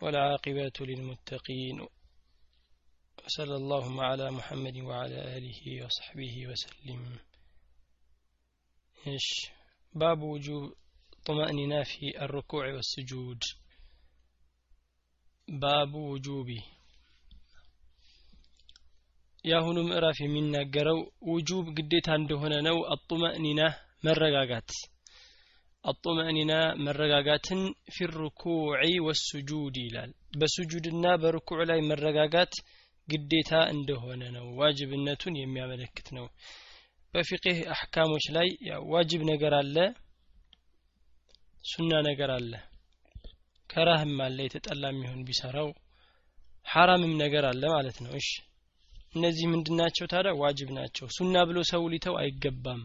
والعاقبة للمتقين وصلى اللهم على محمد وعلى آله وصحبه وسلم إيش باب وجوب طمأنينة في الركوع والسجود باب وجوب የአሁኑ ምዕራፍ የሚናገረው ውጁብ ግዴታ እንደሆነ ነው አጡመእኒና መረጋጋት አጡመእኒና መረጋጋትን ፊሩኩዕ ወሱጁድ ይላል። በሱጁድና በርኩዕ ላይ መረጋጋት ግዴታ እንደሆነ ነው ዋጅብነቱን የሚያመለክት ነው። በፊቅህ አሕካሞች ላይ ዋጅብ ነገር አለ ሱና ነገር አለ። ከራህም አለ የተጠላ የሚሆን ቢሰራው ሐራምም ነገር አለ ማለት ነው። እሺ እነዚህ ምንድናቸው ታዲያ? ዋጅብ ናቸው። ሱና ብሎ ሰው ሊተው አይገባም።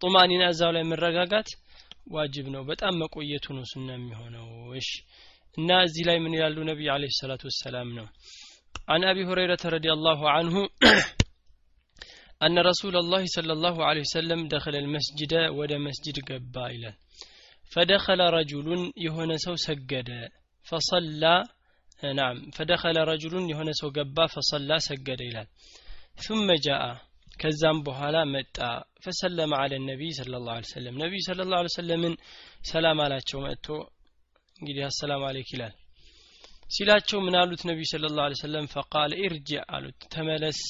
ጡማኒና እዛው ላይ መረጋጋት ዋጅብ ነው በጣም መቆየቱ ነው ሱና የሚሆነው እሺ እና እዚህ ላይ ምን ይላሉ ነቢይ አለይሂ ሰላቱ ወሰላም ነው عن أبي هريرة رضي الله عنه أن رسول الله صلى الله عليه وسلم دخل المسجد ود مسجد قبا إلى فدخل رجل يهون سو سجد فصلى نعم فدخل رجل يهون سو قبا فصلى سجد إلى ثم جاء ከዛም በኋላ መጣ ፈሰለመ አለ ነቢይ ስለ ላሁ ለ ሰለም ነቢይ ስለ ላሁ ሰለምን ሰላም አላቸው መጥቶ እንግዲህ አሰላም አለይክ ይላል ሲላቸው ምን አሉት ነቢዩ ስለ ላሁ ሰለም ፈቃል እርጅዕ አሉት ተመለስ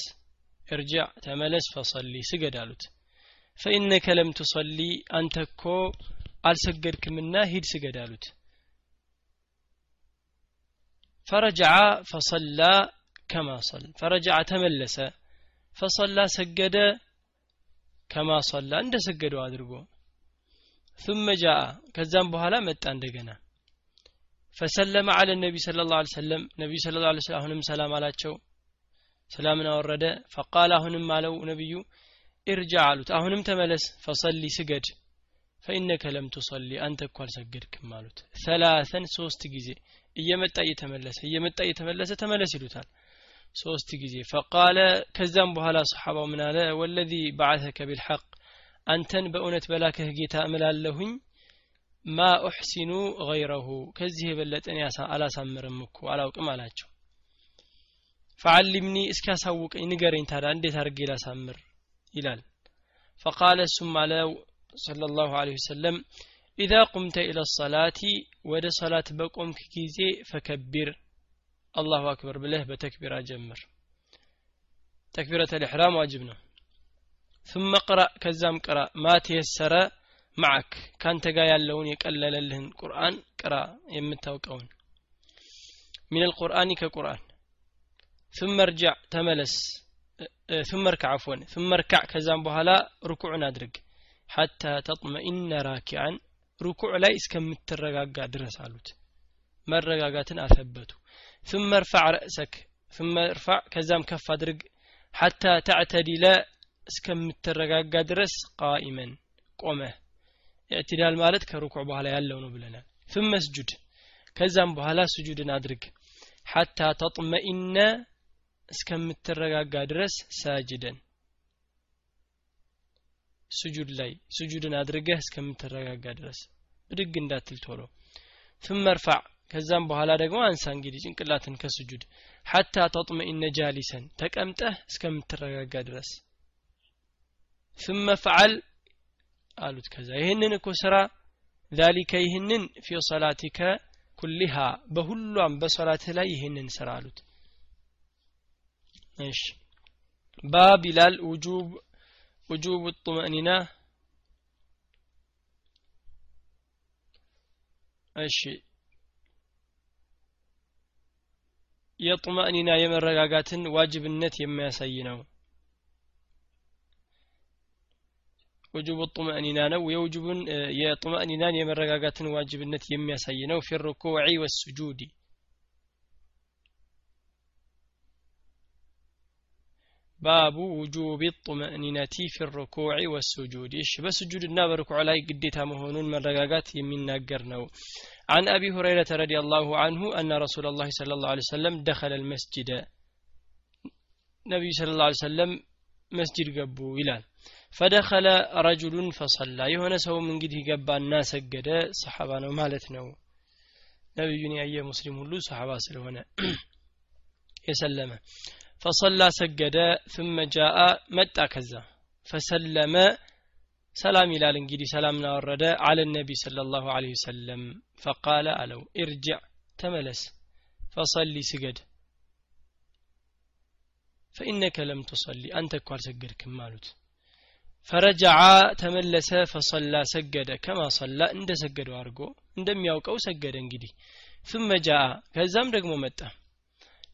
እርጅዕ ተመለስ ፈሰሊ ስገድ አሉት ፈኢነከ ለም ትሰሊ አንተ እኮ አልሰገድክምና ሂድ ስገድ አሉት ፈረጃ ፈሰላ ከማ ሰል ፈረጃ ተመለሰ ፈሰላ ሰገደ ከማ ሰላ እንደ ሰገደው አድርጎ ثم جاء ከዛም በኋላ መጣ እንደገና ፈሰለመ አለ ነቢ ስለ ላሁ ሰለም ነቢዩ ስለ ላ ስለም አሁንም ሰላም አላቸው ሰላምን አወረደ ፈቃል አሁንም አለው ነቢዩ ኢርጃ አሉት አሁንም ተመለስ ፈሰሊ ስገድ ፈኢነከ ለም ቱሰሊ አንተ እኮ አልሰገድክም አሉት ሰላሰን ሶስት ጊዜ እየመጣ እየተመለሰ እየመጣ እየተመለሰ ተመለስ ይሉታል ሶስት ጊዜ ፈቃለ ከዛም በኋላ ሰሓባው ምን አለ ወለዚ በዓተከ ቢልሐቅ አንተን በእውነት በላከህ ጌታ እምላለሁኝ ማ ኡሕሲኑ ገይረሁ ከዚህ የበለጠን አላሳምርም እኮ አላውቅም አላቸው ፈዓሊምኒ እስኪያሳውቀኝ ንገረኝ ታዲያ እንዴት አድርጌ ላሳምር ይላል ፈቃለ እሱም አለው صلى الله عليه وسلم إذا قمت إلى الصلاة ود صلاة بقوم كيزي فكبر الله أكبر بله بتكبير جمر تكبيرة الإحرام واجبنا ثم قرأ كزام قرأ ما تيسر معك كان تقا يالون يقلل لهن قرآن قرأ يمتوقعون من القرآن كقرآن ثم ارجع تملس ثم اركع عفوا ثم اركع كزام بهلا ركوع أدرك حتى تطمئن راكعا ركوع لا እስከምትረጋጋ ድረስ አሉት መረጋጋትን አሰበቱ ثم ارفع رأسك ثم ارفع ከዛም ከፍ አድርግ حتى تعتدل እስከምትረጋጋ ድረስ ቃኢመን ቆመህ ኢዕትዳል ማለት ከሩኩዕ በኋላ ያለው ነው ብለናል ثم اسجد ከዛም በኋላ ስጁድን አድርግ حتى تطمئن እስከምትረጋጋ ድረስ ሳጅደን ስጁድ ላይ ስጁድን አድርገህ እስከምትረጋጋ ድረስ ብድግ እንዳትል ቶሎ ثم ارفع ከዛም በኋላ ደግሞ አንሳ እንግዲህ ጭንቅላትን ከስጁድ ሐታ ተጥመኢነ ጃሊሰን ተቀምጠህ እስከምትረጋጋ ድረስ ثم فعل አሉት ከዛ ይህንን እኮ ስራ ذلك ይህንን ፊ ሰላቲከ ኩሊሃ በሁሏም በሶላትህ ላይ ይህንን ስራ አሉት እሺ ባብ ይላል ውጁብ وجوب الطمأنينة እሺ የጡማእኒና የመረጋጋትን ዋጅብነት የሚያሳይ ነው። ውጁብ ጡማእኒና ነው። የውጁብን የጡማእኒናን የመረጋጋትን ዋጅብነት የሚያሳይ ነው። ፊ ወስጁዲ ባቡ ውጁብ ጡመእኒነቲ ፊ ሩኩዕ ወሱጁድ እሺ በስጁድና በርኩዕ ላይ ግዴታ መሆኑን መረጋጋት የሚናገር ነው عن أبي هريرة رضي الله عنه أن رسول الله صلى الله عليه وسلم دخل المسجد نبي صلى الله عليه وسلم مسجد قبو إلى فدخل رجل فصلى يهنا سو من قد قبا الناس قد صحابة مالتنا نبي أي مسلم له صحابة سلونا يسلم فصلى سجد ثم جاء متى كذا فسلم ሰላም ይላል እንግዲህ ሰላምን አወረደ አለ ነቢ صلى الله عليه وسلم አለው ارجع ተመለስ فصلي ስገድ። فإنك لم تصلي أنت እኮ አልሰገድክም አሉት። ፈረጃዓ ተመለሰ ፈሰላ ሰገደ። ከማ ሰላ? እንደ ሰገደው አድርጎ እንደሚያውቀው ሰገደ እንግዲህ። ثم جاء ከዛም ደግሞ መጣ።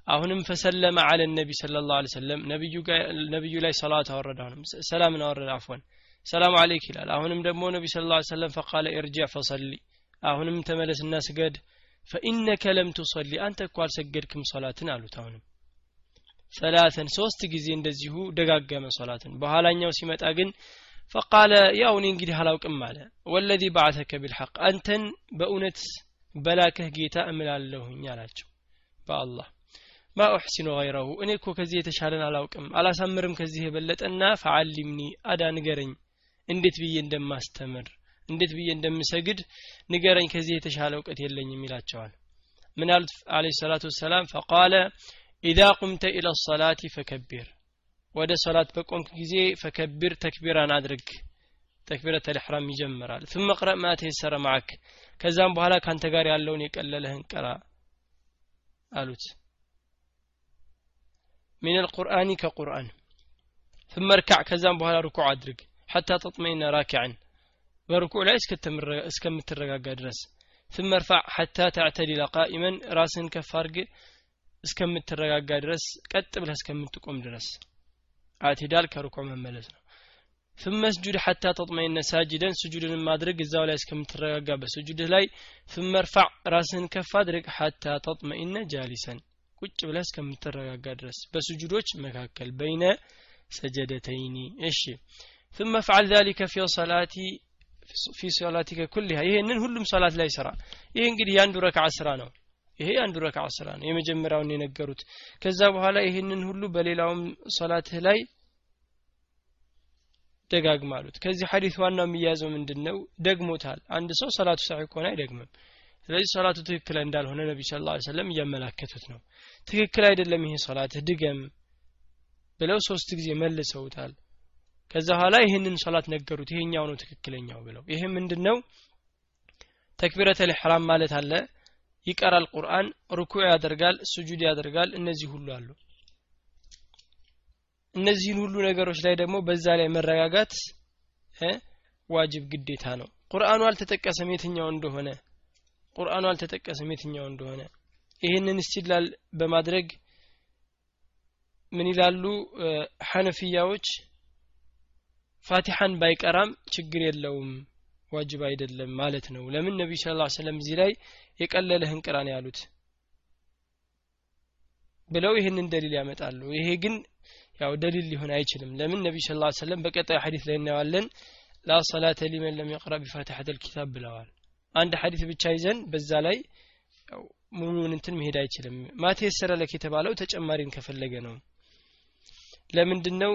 አሁንም ፈሰለመ አለ ነቢ ስለ ላሁ ሰለም ነቢዩ ላይ ሰላት አወረደ ሰላምን አወረደ አፎን ሰላም አለይክ ይላል። አሁንም ደግሞ ነቢ ስለ ላ ሰለም ፈቃለ እርጅዕ ፈሰሊ አሁንም ተመለስና ስገድ ፈኢነከ ለም ትሰሊ አንተ እኮ አልሰገድክም ሶላትን አሉት። አሁንም ሰላተን ሶስት ጊዜ እንደዚሁ ደጋገመ ሶላትን። በኋላኛው ሲመጣ ግን ፈቃለ ያው እኔ እንግዲህ አላውቅም አለ። ወለዚ ባዓተከ ቢልሐቅ አንተን በእውነት በላከህ ጌታ እምላለሁኝ አላቸው። በአላህ ማ ኡሕሲኑ ገይረሁ እኔ እኮ ከዚህ የተሻለን አላውቅም አላሳምርም ከዚህ የበለጠና ፈዓሊምኒ አዳ ንገረኝ እንዴት ብዬ እንደማስተምር እንዴት ብዬ እንደምሰግድ ንገረኝ ከዚህ የተሻለ እውቀት የለኝም ይላቸዋል ምን አሉት አለ ሰላቱ ወሰላም ፈቃለ ኢዛ ቁምተ ኢላ ሰላቲ ፈከቢር ወደ ሰላት በቆምክ ጊዜ ፈከቢር ተክቢራን አድርግ ተክቢረተ ልሕራም ይጀምራል ثم اقرأ ما تيسر معك ከዛም በኋላ ካንተ ጋር ያለውን የቀለለህን ቅራ አሉት من القرآن كقرآن ثم اركع كزام بها ركوع أدرك ሐታ ተጥመኢነ ራኪዐን በርኩዕ ላይ እስከምትረጋጋ ድረስ። ثم ارفع حتى تعتدل قائما. راسن ከፍ አድርግ እስከምትረጋጋ ድረስ። ቀጥ ብለህ እስከምትቆም ድረስ። አዕትዳል ከርኩዕ መመለስ ነው። ثم اسجد حتى تطمئن ساجدا. سجودን ማድረግ እዛው ላይ እስከምትረጋጋ በስጁድህ ላይ። ثم ራስህን ከፍ አድርግ حتى تطمئن ጃሊሰን ቁጭ ብለህ እስከምትረጋጋ ድረስ። በስጁዶች መካከል በይነ ሰጀደተይኒ። እሺ። ثم افعل ذلك في صلاتي في صلاتك كلها ይሄንን ሁሉም ሶላት ላይ ስራ ይሄ እንግዲህ የአንዱ ረክዓ ስራ ነው ይሄ አንዱ ረክዓ ስራ ነው የመጀመሪያውን የነገሩት ከዛ በኋላ ይህንን ሁሉ በሌላውም ሶላትህ ላይ ደጋግማሉት ከዚህ ሐዲስ ዋናው የሚያዘው ምንድን ነው ደግሞታል አንድ ሰው ሰላቱ ሳሒህ ከሆነ አይደግምም ስለዚህ ሶላቱ ትክክል እንዳልሆነ ነቢ ስ ላ ሰለም እያመላከቱት ነው ትክክል አይደለም ይሄ ሶላትህ ድገም ብለው ሶስት ጊዜ መልሰውታል ከዛ በኋላ ይህንን ሶላት ነገሩት ይሄኛው ነው ትክክለኛው ብለው። ይሄ ምንድን ነው ተክቢረተ ልሕራም ማለት አለ። ይቀራል ቁርአን ሩኩዕ ያደርጋል ስጁድ ያደርጋል እነዚህ ሁሉ አሉ። እነዚህን ሁሉ ነገሮች ላይ ደግሞ በዛ ላይ መረጋጋት ዋጅብ ግዴታ ነው። ቁርአኑ አልተጠቀሰም የትኛው እንደሆነ ቁርአኑ አልተጠቀሰም የትኛው እንደሆነ ይህንን እስትድላል በማድረግ ምን ይላሉ? ሐነፊያዎች ፋቲሐን ባይቀራም ችግር የለውም ዋጅብ አይደለም ማለት ነው። ለምን ነቢዩ ስ ላ ሰለም እዚህ ላይ የቀለለህን ቅራ ነው ያሉት? ብለው ይህንን ደሊል ያመጣሉ። ይሄ ግን ያው ደሊል ሊሆን አይችልም። ለምን ነቢዩ ስ ላ ሰለም በቀጣዩ ሐዲስ ላይ እናየዋለን? ላ ሰላተ ሊመን ለም የቅራ ቢፋቲሐት ልኪታብ ብለዋል። አንድ ሐዲስ ብቻ ይዘን በዛ ላይ ሙሉን እንትን መሄድ አይችልም። ማቴሰረ ለክ የተባለው ተጨማሪን ከፈለገ ነው። ለምንድን ነው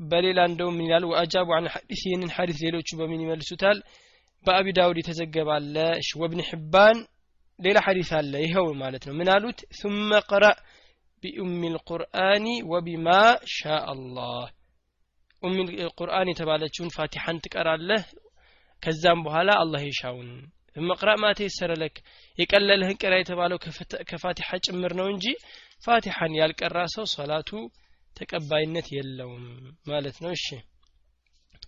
በሌላ እንደውም ምን ይላል ወአጃቡ አን ሐዲስ ይህንን ሐዲስ ሌሎቹ በምን ይመልሱታል በአቢ ዳውድ የተዘገባለ ወብን ሕባን ሌላ ሐዲስ አለ ይኸው ማለት ነው ምን አሉት ثم قرأ بأم القرآن وبما شاء الله ኡም القرآن የተባለችውን ፋቲሐን ትቀራለህ ከዛም በኋላ አላህ ይሻውን መቅራ ማ ተየሰረ ለክ የቀለለህን ቅራ የተባለው ከፋቲሐ ጭምር ነው እንጂ ፋቲሐን ያልቀራ ሰው ሶላቱ ተቀባይነት የለውም ማለት ነው። እሺ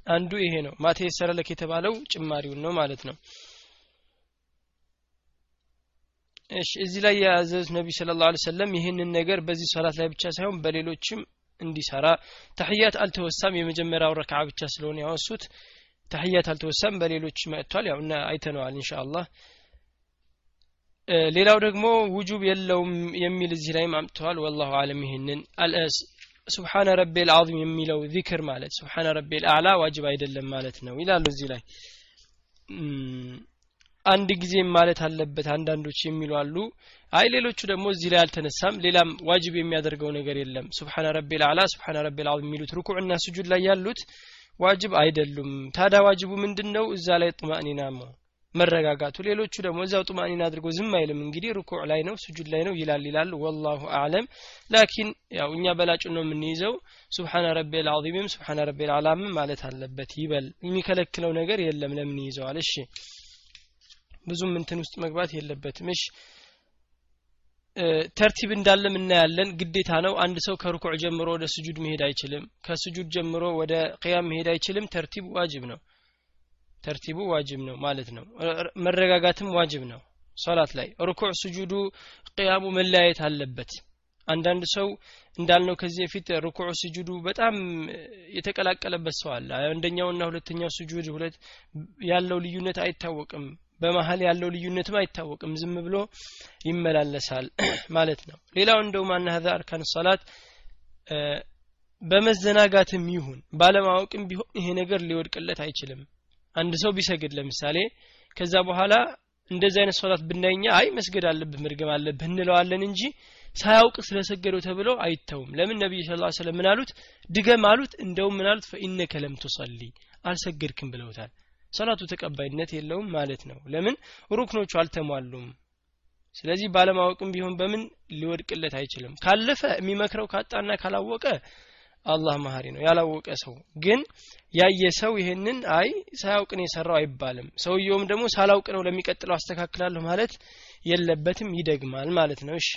አንዱ ይሄ ነው። ማቴ የሰረለክ የተባለው ጭማሪውን ነው ማለት ነው። እሺ እዚህ ላይ የያዘዙት ነቢ ስለ ላሁ ሰለም ይህንን ነገር በዚህ ሶላት ላይ ብቻ ሳይሆን በሌሎችም እንዲሰራ ተሕያት አልተወሳም። የመጀመሪያው ረክዓ ብቻ ስለሆነ ያወሱት ተሕያት አልተወሳም በሌሎች መጥቷል። ያው እና አይተነዋል እንሻ ሌላው ደግሞ ውጁብ የለውም የሚል እዚህ ላይም አምጥተዋል። ወላሁ አለም ይህንን ሱብሓነ ረቢ ልዓظም የሚለው ዚክር ማለት ሱብሓነ ረቢ ልአዕላ ዋጅብ አይደለም ማለት ነው ይላሉ እዚህ ላይ። አንድ ጊዜም ማለት አለበት አንዳንዶች የሚሉ አሉ። አይ ሌሎቹ ደግሞ እዚህ ላይ አልተነሳም። ሌላም ዋጅብ የሚያደርገው ነገር የለም። ሱብሓነ ረቢ ልአዕላ ሱብሓነ ረቢ ልዓظም የሚሉት ሩኩዕና ስጁድ ላይ ያሉት ዋጅብ አይደሉም። ታዲያ ዋጅቡ ምንድን ነው እዛ ላይ ጡማእኒና ነው መረጋጋቱ። ሌሎቹ ደግሞ እዛው ጡማእኒና አድርጎ ዝም አይልም። እንግዲህ ሩኩዕ ላይ ነው ስጁድ ላይ ነው ይላል ይላል። ወላሁ አዕለም። ላኪን ያው እኛ በላጩ ነው የምንይዘው። ሱብሓነ ረቢ ልዓዚምም ሱብሓነ ረቢ ልዓላምም ማለት አለበት ይበል። የሚከለክለው ነገር የለም ለምን ይይዘዋል? እሺ ብዙም እንትን ውስጥ መግባት የለበትም። እሺ ተርቲብ እንዳለም እናያለን። ግዴታ ነው። አንድ ሰው ከሩኩዕ ጀምሮ ወደ ስጁድ መሄድ አይችልም። ከስጁድ ጀምሮ ወደ ቅያም መሄድ አይችልም። ተርቲብ ዋጅብ ነው ተርቲቡ ዋጅብ ነው ማለት ነው። መረጋጋትም ዋጅብ ነው። ሶላት ላይ ሩኩዕ ስጁዱ ቅያሙ መለያየት አለበት። አንዳንድ ሰው እንዳልነው ከዚህ በፊት ሩኩዕ ስጁዱ በጣም የተቀላቀለበት ሰው አለ። አንደኛውና ሁለተኛው ስጁድ ሁለት ያለው ልዩነት አይታወቅም። በመሀል ያለው ልዩነትም አይታወቅም። ዝም ብሎ ይመላለሳል ማለት ነው። ሌላው እንደው ማና አርካን ሰላት በመዘናጋትም ይሁን ባለማወቅም ቢሆን ይሄ ነገር ሊወድቅለት አይችልም አንድ ሰው ቢሰግድ ለምሳሌ ከዛ በኋላ እንደዚህ አይነት ሶላት ብናይኛ አይ መስገድ አለብህ መድገም አለብህ እንለዋለን እንጂ ሳያውቅ ስለሰገደው ተብለው አይተውም። ለምን ነቢይ ስ ሰለም ምን አሉት? ድገም አሉት። እንደውም ምን አሉት? ፈኢነከ ለም ቱሰሊ አልሰገድክም ብለውታል። ሰላቱ ተቀባይነት የለውም ማለት ነው። ለምን? ሩክኖቹ አልተሟሉም። ስለዚህ ባለማወቅም ቢሆን በምን? ሊወድቅለት አይችልም። ካለፈ የሚመክረው ካጣና ካላወቀ አላህ መሀሪ ነው ያላወቀ ሰው። ግን ያየ ሰው ይሄንን አይ ሳያውቅ ነው የሰራው አይባልም። ሰውየውም ደግሞ ሳላውቅ ነው ለሚቀጥለው አስተካክላለሁ ማለት የለበትም ይደግማል ማለት ነው። እሺ።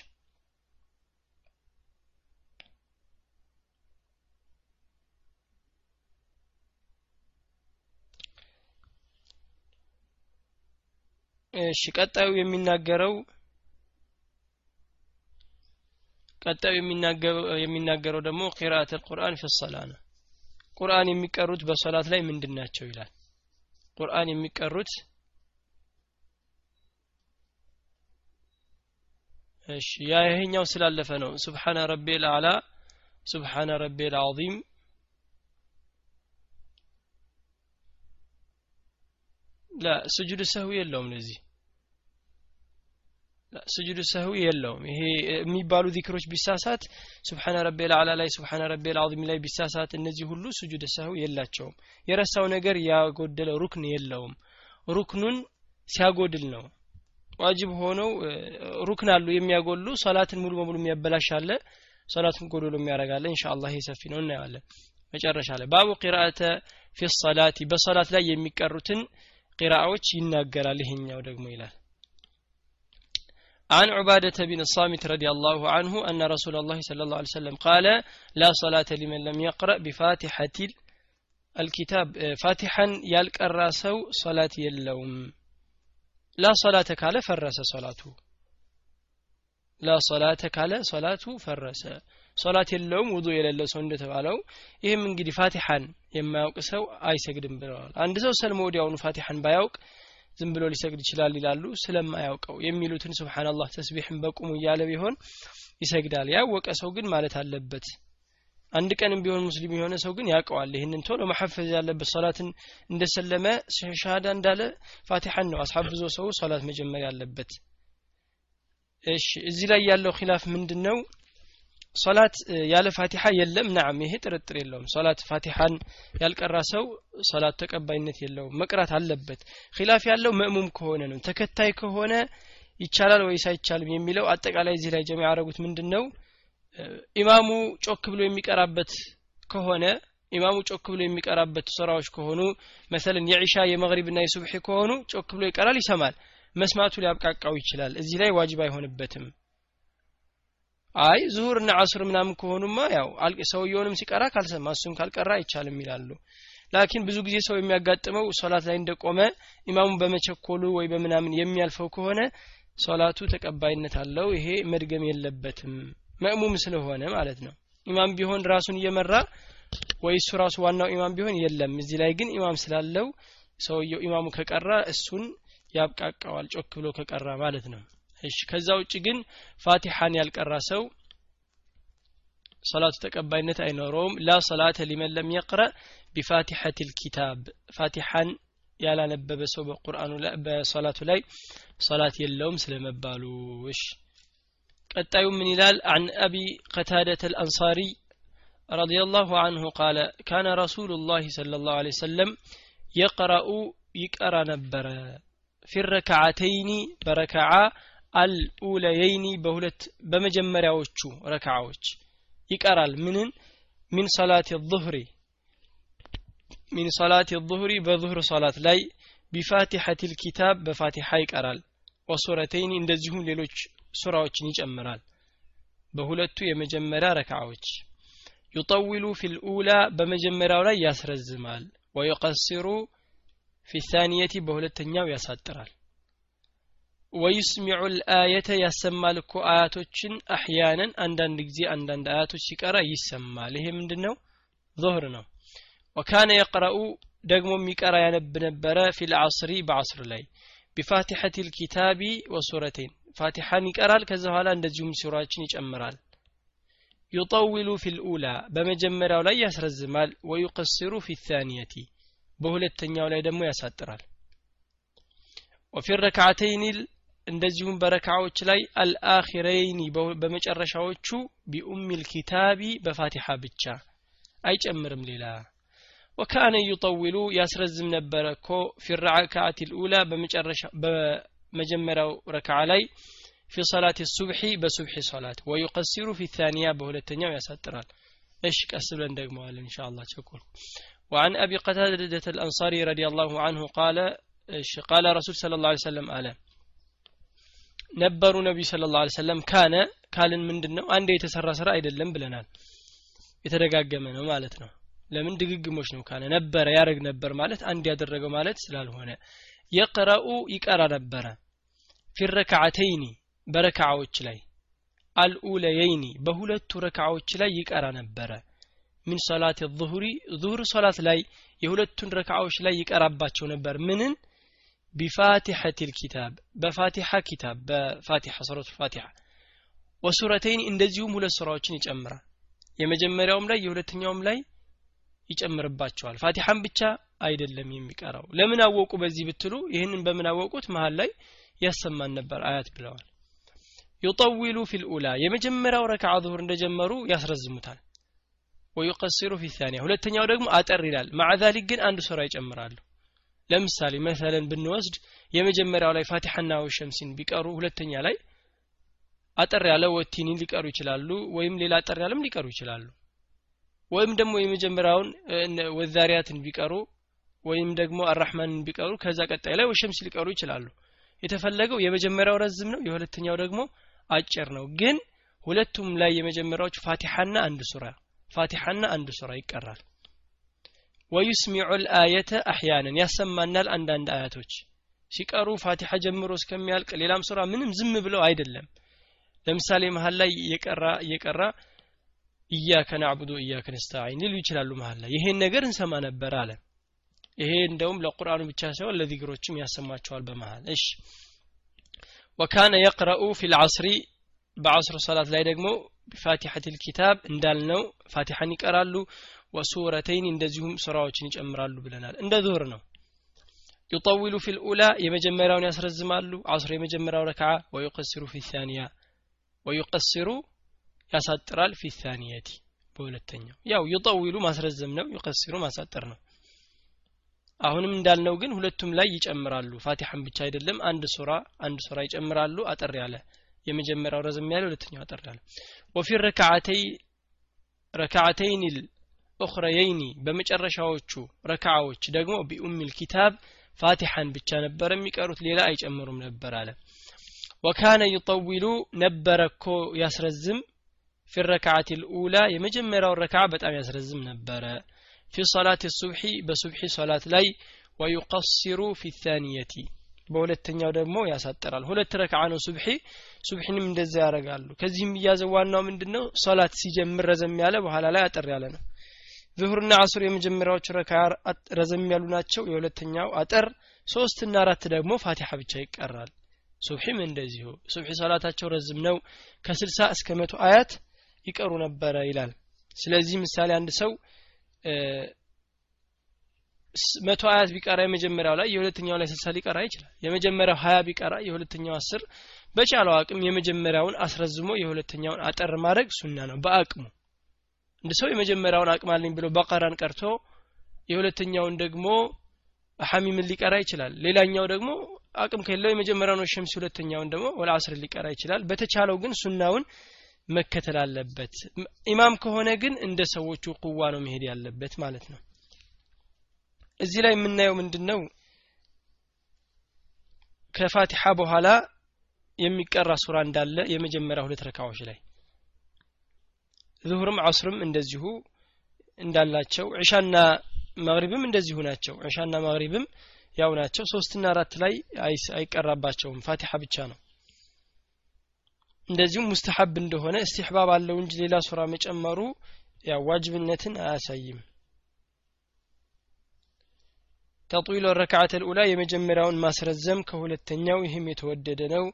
እሺ ቀጣዩ የሚናገረው ቀጣዩ የሚናገረው ደግሞ ቂራአት አልቁርአን ፊ ነው ቁርአን የሚቀሩት በሶላት ላይ ምንድን ናቸው ይላል? ቁርአን የሚቀሩት እሺ ያ ይሄኛው ስላለፈ ነው። ሱብሓነ ረቢል አዕላ ሱብሓነ ረቢል አዚም ላይ ስጁድ ሰህዊ የለውም ለዚህ ስጁድ ሰህዊ የለውም። ይሄ የሚባሉ ዚክሮች ቢሳሳት ስብሓነ ረቢ ልአላ ላይ ስብሓነ ረቢ ልዓዚም ላይ ቢሳሳት እነዚህ ሁሉ ስጁድ ሰህዊ የላቸውም። የረሳው ነገር ያጎደለ ሩክን የለውም። ሩክኑን ሲያጎድል ነው። ዋጅብ ሆነው ሩክን አሉ የሚያጎሉ ሶላትን ሙሉ በሙሉ የሚያበላሽ አለ ሶላቱን ጎዶሎ የሚያደርግ አለ ኢንሻ አላህ ይሄ ሰፊ ነው። እናየዋለን። መጨረሻ ላይ ባቡ ቂራአተ ፊ ሰላቲ በሶላት ላይ የሚቀሩትን ቂራአዎች ይናገራል። ይሄኛው ደግሞ ይላል عن عبادة بن الصامت رضي الله عنه أن رسول الله صلى الله عليه وسلم قال لا صلاة لمن لم يقرأ بفاتحة الكتاب فاتحا يلقى الراسو صلاة يلوم لا صلاة كاله فرس صلاته لا صلاة كاله صلاته فرس ሶላት የለውም ውዱ የሌለው ሰው እንደተባለው ይህም እንግዲህ ፋቲሐን የማያውቅ ሰው አይሰግድም ብለዋል አንድ ሰው ሰልሞ ወዲያውኑ ፋቲሐን ባያውቅ ዝም ብሎ ሊሰግድ ይችላል ይላሉ ስለማያውቀው የሚሉትን ስብሓንላህ ተስቢሕን በቁሙ እያለ ቢሆን ይሰግዳል። ያወቀ ሰው ግን ማለት አለበት። አንድ ቀንም ቢሆን ሙስሊም የሆነ ሰው ግን ያውቀዋል። ይህንን ቶሎ መሐፈዝ ያለበት ሶላትን እንደሰለመ ሻሃዳ እንዳለ ፋቲሐን ነው። አስሐብዞ ሰው ሶላት መጀመር ያለበት። እሺ እዚህ ላይ ያለው ኺላፍ ምንድን ነው ሶላት ያለ ፋቲሐ የለም። ነዓም ይሄ ጥርጥር የለውም። ሶላት ፋቲሐን ያልቀራ ሰው ሶላት ተቀባይነት የለውም። መቅራት አለበት። ኺላፍ ያለው መእሙም ከሆነ ነው። ተከታይ ከሆነ ይቻላል ወይስ አይቻልም የሚለው አጠቃላይ እዚህ ላይ ጀምዕ ያደረጉት ምንድን ነው ኢማሙ ጮክ ብሎ የሚቀራበት ከሆነ ኢማሙ ጮክ ብሎ የሚቀራበት ሱራዎች ከሆኑ መሰለን የዒሻ የመግሪብና የሱብሒ ከሆኑ ጮክ ብሎ ይቀራል ይሰማል። መስማቱ ሊያብቃቃው ይችላል። እዚህ ላይ ዋጅብ አይሆንበትም አይ ዙሁርና አስር ምናምን ከሆኑማ ያው ሰውየውንም ሲቀራ ካልሰማ እሱም ካልቀራ አይቻልም ይላሉ። لكن ብዙ ጊዜ ሰው የሚያጋጥመው ሶላት ላይ እንደቆመ ኢማሙን በመቸኮሉ ወይ በምናምን የሚያልፈው ከሆነ ሶላቱ ተቀባይነት አለው። ይሄ መድገም የለበትም مأموم ስለሆነ ማለት ነው። ኢማም ቢሆን ራሱን እየመራ ወይ እሱ ራሱ ዋናው ኢማም ቢሆን የለም። እዚህ ላይ ግን ኢማም ስላለው ሰውየው ኢማሙ ከቀራ እሱን ያብቃቃዋል ጮክ ብሎ ከቀራ ማለት ነው እሺ ከዛ ውጭ ግን ፋቲሐን ያልቀራ ሰው ሰላቱ ተቀባይነት አይኖረውም ላ ሰላተ ሊመን ለም የቅረእ ቢፋቲሐት ልኪታብ ፋቲሐን ያላነበበ ሰው በቁርአኑ በሶላቱ ላይ ሶላት የለውም ስለመባሉ እሺ ቀጣዩ ምን ይላል عن أبي قتادة الأنصاري رضي الله عنه قال كان رسول الله صلى الله عليه وسلم يقرأ يقرأ نبر ፊ ረክዓተይኒ በረክዓ አልኡለየይኒ በሁለት በመጀመሪያዎቹ ረክዓዎች ይቀራል። ምንን? ሚን ሰላት ظህሪ ሚን ሰላት ظህሪ በظህር ሰላት ላይ ቢፋቲሐት ልኪታብ በፋቲሐ ይቀራል። ወሱረተይኒ እንደዚሁም ሌሎች ሱራዎችን ይጨምራል። በሁለቱ የመጀመሪያ ረክዓዎች ዩጠዊሉ ፊ ልኡላ በመጀመሪያው ላይ ያስረዝማል። ወዩቀስሩ ፊ ሳንየቲ በሁለተኛው ያሳጥራል። ወዩስሚዑ ልአየተ ያሰማል እኮ አያቶችን አሕያንን አንዳንድ ጊዜ አንዳንድ አያቶች ሲቀራ ይሰማል። ይሄ ምንድን ነው ظهር ነው። ወካነ የቅረኡ ደግሞ የሚቀራ ያነብ ነበረ ፊ ልዓስሪ በዓስር ላይ ቢፋቲሐት ልኪታቢ ወሱረቴን ፋቲሐን ይቀራል ከዛ በኋላ እንደዚሁም ሱራችን ይጨምራል። ዩጠዊሉ ፊ ልኡላ በመጀመሪያው ላይ ያስረዝማል። ወዩቀስሩ ፊ ታኒየቲ በሁለተኛው ላይ ደግሞ ያሳጥራል። ወፊ ረክዓተይን እንደዚሁም በረካዎች ላይ አልአኺረይኒ በመጨረሻዎቹ ቢኡም ልኪታቢ በፋቲሐ ብቻ አይጨምርም ሌላ ወካነ ዩጠዊሉ ያስረዝም ነበረ እኮ ፊ ረክዓት ልኡላ በመጀመሪያው ረክዓ ላይ ፊ ሰላት ሱብሒ በሱብሒ ሰላት ወዩቀሲሩ ፊ ታኒያ በሁለተኛው ያሳጥራል እሽ ቀስ ብለን ደግመዋል እንሻ አላህ ቸኮልኩ وعن أبي قتادة الأنصاري رضي الله عنه قال قال رسول صلى الله عليه وسلم አለ ነበሩ ነቢ ስለ ላ ሰለም ካነ ካልን ምንድን ነው አንድ የተሰራ ስራ አይደለም ብለናል። የተደጋገመ ነው ማለት ነው። ለምን? ድግግሞች ነው። ካነ ነበረ ያደረግ ነበር ማለት አንድ ያደረገው ማለት ስላልሆነ። የቅረኡ ይቀራ ነበረ። ፊ ረክዓተይኒ በረክዓዎች ላይ አልኡለየይኒ በሁለቱ ረክዓዎች ላይ ይቀራ ነበረ። ሚን ሰላት ዙሁሪ ዙሁር ሶላት ላይ የሁለቱን ረክዓዎች ላይ ይቀራባቸው ነበር። ምንን ቢፋቲሐት ልኪታብ በፋቲሐ ኪታብ በፋቲሐ ሱረቱ ፋቲሐ ወሱረተይን እንደዚሁም ሁለት ሱራዎችን ይጨምራል የመጀመሪያውም ላይ የሁለተኛውም ላይ ይጨምርባቸዋል። ፋቲሐን ብቻ አይደለም የሚቀራው ለምን አወቁ በዚህ ብትሉ ይህንን በምን አወቁት? መሀል ላይ ያሰማን ነበር አያት ብለዋል። ዩጠዊሉ ፊ ልኡላ የመጀመሪያው ረክዓ ዙሁር እንደጀመሩ ያስረዝሙታል። ወዩቀሲሩ ፊ ታኒያ ሁለተኛው ደግሞ አጠር ይላል። ማዕ ዛሊክ ግን አንድ ሱራ ይጨምራሉ ለምሳሌ መሰለን ብንወስድ የመጀመሪያው ላይ ፋቲሐና ወሸምሲን ቢቀሩ ሁለተኛ ላይ አጠር ያለ ወቲኒን ሊቀሩ ይችላሉ ወይም ሌላ አጠር ያለም ሊቀሩ ይችላሉ። ወይም ደግሞ የመጀመሪያውን ወዛሪያትን ቢቀሩ ወይም ደግሞ አራህማንን ቢቀሩ ከዛ ቀጣይ ላይ ወሸምስ ሊቀሩ ይችላሉ። የተፈለገው የመጀመሪያው ረዝም ነው የሁለተኛው ደግሞ አጭር ነው። ግን ሁለቱም ላይ የመጀመሪያዎቹ ፋቲሐና አንድ ሱራ ፋቲሐና አንድ ሱራ ይቀራል ወዩስሚዑ ልአየተ አሕያንን ያሰማናል አንዳንድ አያቶች ሲቀሩ ፋቲሐ ጀምሮ እስከሚያልቅ ሌላም ሱራ ምንም ዝም ብለው አይደለም ለምሳሌ መሀል ላይ እየቀራ እየቀራ እያከ ናዕቡዱ እያከ ነስተዒን ሊሉ ይችላሉ መሀል ላይ ይሄን ነገር እንሰማ ነበር አለ ይሄ እንደውም ለቁርአኑ ብቻ ሳይሆን ለዚክሮችም ያሰማቸዋል በመሀል እሺ ወካነ የቅረኡ ፊ ልዓስሪ በዓስር ሰላት ላይ ደግሞ ቢፋቲሐት ልኪታብ እንዳልነው ፋቲሐን ይቀራሉ وسورتين እንደዚሁም ሱራዎችን ይጨምራሉ ብለናል። እንደ ዙህር ነው። يطول في الأولى የመጀመሪያውን ያስረዝማሉ። አስር የመጀመሪያው ረክዓ ويقصر في الثانية ويقصر ያሳጥራል في الثانية በሁለተኛው። ያው يطول ማስረዘም ነው يقصر ማሳጠር ነው። አሁንም እንዳልነው ግን ሁለቱም ላይ ይጨምራሉ። ፋቲሐን ብቻ አይደለም አንድ ሱራ አንድ ሱራ ይጨምራሉ። አጠር ያለ የመጀመሪያው ረዘም ያለ ሁለተኛው አጠር ያለ። ወፊ ረክዓተይ ረክዓተይን ኡኽረየይኒ በመጨረሻዎቹ ረክዓዎች ደግሞ ቢኡሚል ኪታብ ፋቲሐን ብቻ ነበር የሚቀሩት ሌላ አይጨምሩም ነበር አለ። ወካነ ዩጠዊሉ ነበረ እኮ ያስረዝም። ፊ ረክዓት ልኡላ የመጀመሪያው ረክዓ በጣም ያስረዝም ነበረ። ፊ ሰላት ሱብሒ በሱብሒ ሰላት ላይ ወዩቀሲሩ ፊ ታኒየቲ በሁለተኛው ደግሞ ያሳጥራል። ሁለት ረክዓ ነው ሱብሒ ሱብሒንም እንደዛ ያደርጋሉ። ከዚህም እያዘው ዋናው ምንድን ነው ሶላት ሲጀምር ረዘም ያለ በኋላ ላይ አጠር ያለ ነው ዙሁርና አሱር የመጀመሪያዎቹ ረካ ረዘም ያሉ ናቸው። የሁለተኛው አጠር ሶስትና አራት ደግሞ ፋቲሐ ብቻ ይቀራል። ሱብሒም እንደዚሁ። ሱብሒ ሰላታቸው ረዝም ነው። ከስልሳ እስከ መቶ አያት ይቀሩ ነበረ ይላል። ስለዚህ ምሳሌ አንድ ሰው መቶ አያት ቢቀራ የመጀመሪያው ላይ የሁለተኛው ላይ ስልሳ ሊቀራ ይችላል። የመጀመሪያው ሀያ ቢቀራ የሁለተኛው አስር በቻለው አቅም የመጀመሪያውን አስረዝሞ የሁለተኛውን አጠር ማድረግ ሱና ነው። በአቅሙ እንደ ሰው የመጀመሪያውን አቅም አለኝ ብሎ በቀራን ቀርቶ የሁለተኛውን ደግሞ ሐሚምን ሊቀራ ይችላል። ሌላኛው ደግሞ አቅም ከሌለው የመጀመሪያውን ሸምሲ ሁለተኛውን ደግሞ ወልአስር ሊቀራ ይችላል። በተቻለው ግን ሱናውን መከተል አለበት። ኢማም ከሆነ ግን እንደ ሰዎቹ ቁዋ ነው መሄድ ያለበት ማለት ነው። እዚህ ላይ የምናየው ምንድን ነው ከፋቲሓ በኋላ የሚቀራ ሱራ እንዳለ የመጀመሪያ ሁለት ረካዎች ላይ ዙሁርም አስርም እንደዚሁ እንዳላቸው ዕሻና መግሪብም እንደዚሁ ናቸው። ዕሻና መግሪብም ያው ናቸው። ሶስትና አራት ላይ አይቀራባቸውም። ፋቲሓ ብቻ ነው። እንደዚሁም ሙስተሐብ እንደሆነ እስትሕባብ አለው እንጂ ሌላ ሱራ መጨመሩ ያው ዋጅብነትን አያሳይም። ተጥዊሎ ረክዓት ልኡላ የመጀመሪያውን ማስረዘም ከሁለተኛው ይህም የተወደደ ነው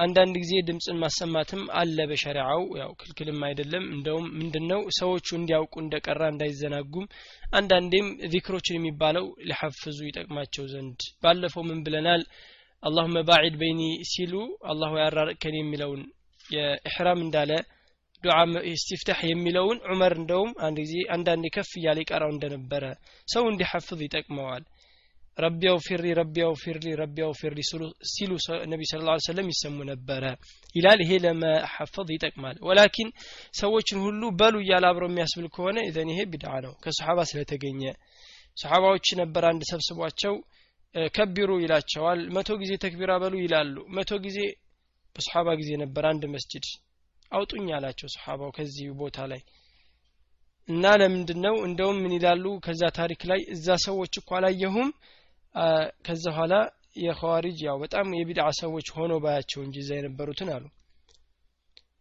አንዳንድ ጊዜ ድምፅን ማሰማትም አለ በሸሪዓው። ያው ክልክልም አይደለም። እንደውም ምንድነው ሰዎቹ እንዲያውቁ እንደቀራ እንዳይዘናጉም አንዳንዴም ዚክሮችን የሚባለው ሊሐፍዙ ይጠቅማቸው ዘንድ ባለፈው ምን ብለናል? አላሁመ ባዒድ በይኒ ሲሉ አላሁ ያራርቅከን የሚለውን የኢሕራም እንዳለ دعاء الاستفتاح የሚለውን ዑመር እንደውም አንድ ጊዜ አንዳንዴ ከፍ እያለ ይቀራው እንደነበረ ሰው እንዲሐፍዝ ይጠቅመዋል رب اغفر لي رب اغفر لي رب اغفر لي ሲሉ ነቢ صلى الله عليه وسلم ይሰሙ ነበረ ይላል። ይሄ ለመሐፈዝ ይጠቅማል። ولكن ሰዎችን ሁሉ በሉ እያለ አብረው የሚያስብል ከሆነ إذن ይሄ ቢድዓ ነው። ከሰሓባ ስለተገኘ ሰሓባዎች ነበር አንድ ሰብስቧቸው كبروا ይላቸዋል። መቶ ጊዜ ተክቢራ በሉ ይላሉ። መቶ ጊዜ በሰሓባ ጊዜ ነበር አንድ መስጅድ። አውጡኝ አላቸው ሰሓባው ከዚህ ቦታ ላይ። እና ለምንድን ነው እንደውም ምን ይላሉ? ከዛ ታሪክ ላይ እዛ ሰዎች እኮ አላየሁም ከዛ ኋላ የኸዋሪጅ ያው በጣም የቢድዓ ሰዎች ሆኖ ባያቸው እንጂ እዛ የነበሩትን አሉ።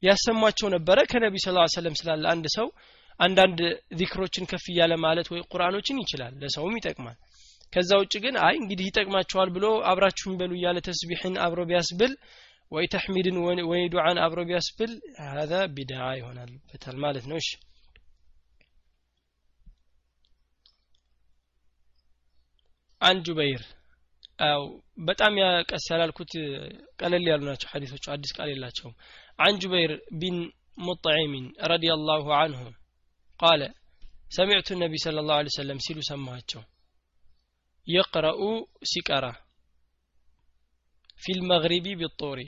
ያሰሟቸው ነበረ። ከነቢ ስ ሰለም ስላለ አንድ ሰው አንዳንድ ዚክሮችን ከፍ እያለ ማለት ወይ ቁርአኖችን ይችላል ለሰውም ይጠቅማል። ከዛ ውጭ ግን አይ እንግዲህ ይጠቅማቸዋል ብሎ አብራችሁኝ በሉ እያለ ተስቢሕን አብሮ ቢያስብል ወይ ተሕሚድን ወይ ዱዓን አብሮ ቢያስብል ሀዛ ቢድዓ ይሆናል በታል ማለት ነው። እሺ አን ጁበይር አው በጣም ያቀስ ያላልኩት ቀለል ያሉ ናቸው ሐዲሶቹ አዲስ ቃል የላቸውም አን ጁበይር ቢን ሙጥዒምን ረዲየላሁ አንሁ ቃለ ሰሚዕቱ ነቢ ስለ ላሁ ለ ሰለም ሲሉ ሰማኋቸው የቅረኡ ሲቀራ ፊ ልመግሪቢ ቢጦሪ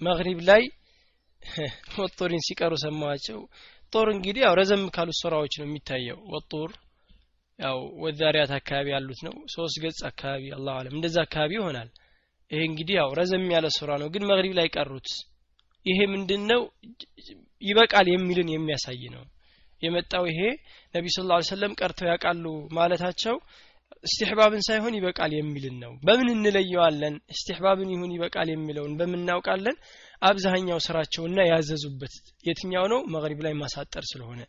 መግሪብ ላይ ወጡሪን ሲቀሩ ሰማኋቸው ጦር እንግዲህ ያው ረዘም ካሉት ሱራዎች ነው የሚታየው ወጡር ያው ወዛሪያት አካባቢ ያሉት ነው። ሶስት ገጽ አካባቢ አላሁ አለም። እንደዛ አካባቢ ይሆናል። ይሄ እንግዲህ ያው ረዘም ያለ ሱራ ነው። ግን መግሪብ ላይ ቀሩት። ይሄ ምንድን ነው ይበቃል የሚልን የሚያሳይ ነው። የመጣው ይሄ ነቢ ስ ላ ሰለም ቀርተው ያውቃሉ ማለታቸው እስትሕባብን ሳይሆን ይበቃል የሚልን ነው። በምን እንለየዋለን? እስትሕባብን ይሁን ይበቃል የሚለውን በምናውቃለን አብዛኛው ስራቸውና ያዘዙበት የትኛው ነው? መግሪብ ላይ ማሳጠር ስለሆነ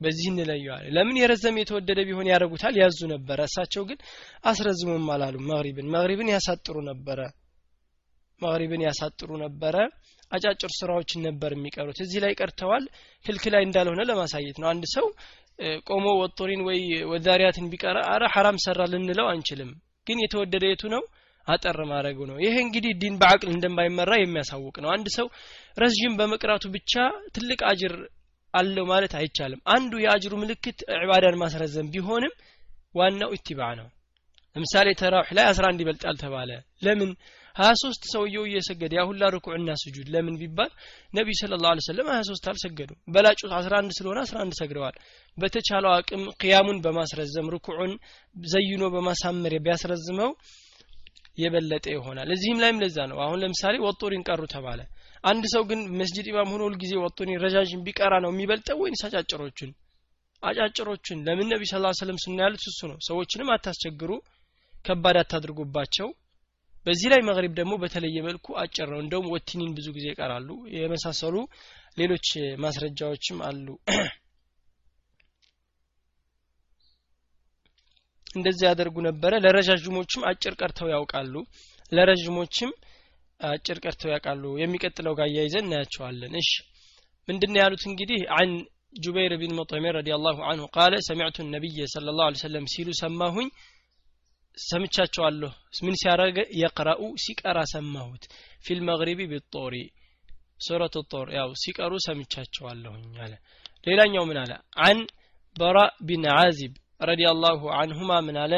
በዚህ እንለየዋለን። ለምን የረዘም የተወደደ ቢሆን ያደረጉታል ያዙ ነበረ። እሳቸው ግን አስረዝሙም አላሉ መግሪብን መግሪብን ያሳጥሩ ነበረ። መግሪብን ያሳጥሩ ነበረ። አጫጭር ስራዎችን ነበር የሚቀሩት። እዚህ ላይ ቀርተዋል። ክልክል ላይ እንዳልሆነ ለማሳየት ነው። አንድ ሰው ቆሞ ወጦሪን ወይ ወዛሪያትን ቢቀራ አረ ሐራም ሰራ ልንለው አንችልም ግን የተወደደ የቱ ነው? አጠር ማድረጉ ነው። ይሄ እንግዲህ ዲን በአቅል እንደማይመራ የሚያሳውቅ ነው። አንድ ሰው ረዥም በመቅራቱ ብቻ ትልቅ አጅር አለው ማለት አይቻልም። አንዱ የአጅሩ ምልክት ዕባዳን ማስረዘም ቢሆንም ዋናው ኢትባዕ ነው። ለምሳሌ ተራዊሕ ላይ 11 ይበልጣል ተባለ። ለምን? 23 ሰውየው እየሰገደ ያ ሁላ ርኩዕና ስጁድ ለምን ቢባል ነቢ ስለ ላሁ ሰለም 23 አልሰገዱ በላጩ 11 ስለሆነ 11 ሰግደዋል። በተቻለው አቅም ቅያሙን በማስረዘም ርኩዑን ዘይኖ በማሳመር ቢያስረዝመው የበለጠ ይሆናል። እዚህም ላይም ለዛ ነው። አሁን ለምሳሌ ወጦሪን ቀሩ ተባለ አንድ ሰው ግን መስጅድ ኢማም ሆኖ ሁልጊዜ ወጦሪን ረዣዥም ቢቀራ ነው የሚበልጠው ወይንስ አጫጭሮቹን? አጫጭሮቹን ለምን ነቢ ስ ሰለም ስና ያሉት እሱ ነው። ሰዎችንም አታስቸግሩ ከባድ አታድርጉባቸው። በዚህ ላይ መግሪብ ደግሞ በተለየ መልኩ አጭር ነው። እንደውም ወቲኒን ብዙ ጊዜ ይቀራሉ። የመሳሰሉ ሌሎች ማስረጃዎችም አሉ። እንደዚህ ያደርጉ ነበረ። ለረዣዥሞችም አጭር ቀርተው ያውቃሉ። ለረዥሞችም አጭር ቀርተው ያውቃሉ? የሚቀጥለው ጋር እያይዘን እናያቸዋለን። እሺ። ምንድነው ያሉት እንግዲህ? عن جبير بن مطعم رضي الله عنه قال سمعت النبي صلى الله عليه وسلم ሲሉ ሰማሁኝ። ሰምቻቸዋለሁ። ምን ሲያረገ يقرأ ሲቀራ ሰማሁት። في المغرب بالطور سورة الطور። ያው ሲቀሩ ሰምቻቸዋለሁኝ አለ። ሌላኛው ምን አለ? عن البراء بن عازب رضي الله عنهما ምን አለ?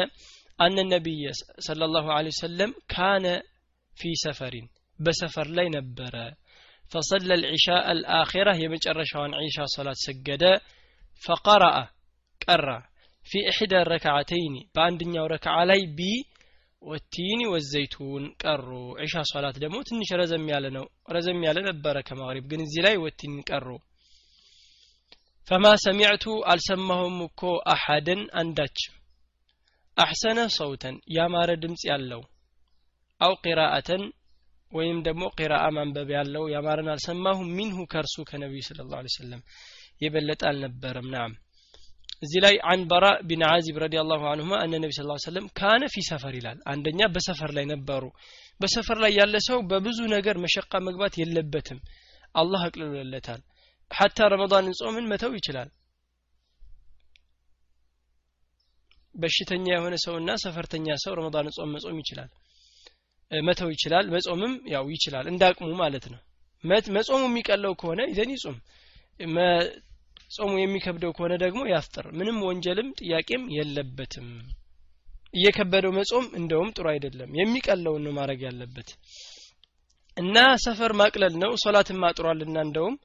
أن النبي صلى الله عليه وسلم كان كان في سفر በሰፈር ላይ ነበረ فصلى العشاء الآخرة የመጨረሻዋን ዒሻ ሶላት ሰገደ فقرأ ቀራ في إحدى الركعتين በአንደኛው ረክዓ ላይ ቢ ወቲኒ ወዘይቱን ቀሩ ዒሻ ሶላት ደግሞ ትንሽ ረዘም ያለ ነው ረዘም ያለ ነበረ ከማግሪብ ግን እዚህ ላይ ወቲን ቀሩ ፈማ ሰሚዕቱ አልሰማሁም እኮ አሐደን አንዳችም አሕሰነ ሰውተን ያማረ ድምፅ ያለው أو قراءة ወይም ደግሞ قراءة ማንበብ ያለው ያማረን አልሰማሁም منه ከእርሱ ከነቢዩ صلى الله عليه وسلم የበለጠ አልነበረም። نعم እዚህ ላይ عن البراء بن عازب رضي الله عنهما أن النبي صلى الله عليه وسلم كان في سفر ይላል። አንደኛ በሰፈር ላይ ነበሩ። በሰፈር ላይ ያለ ሰው በብዙ ነገር መሸቃ መግባት የለበትም። አላህ አቅልሎለታል። حتى ረመዳንን ጾምን መተው ይችላል። በሽተኛ የሆነ ሰውና ሰፈርተኛ ሰው ረመዳን ጾም መጾም ይችላል መተው ይችላል መጾምም ያው ይችላል እንዳቅሙ ማለት ነው። መጾሙ የሚቀለው ከሆነ ይዘን ይጹም። ጾሙ የሚከብደው ከሆነ ደግሞ ያፍጥር። ምንም ወንጀልም ጥያቄም የለበትም። እየከበደው መጾም እንደውም ጥሩ አይደለም። የሚቀለውን ነው ማድረግ ያለበት። እና ሰፈር ማቅለል ነው። ሶላትን ማጥሯልና እንደውም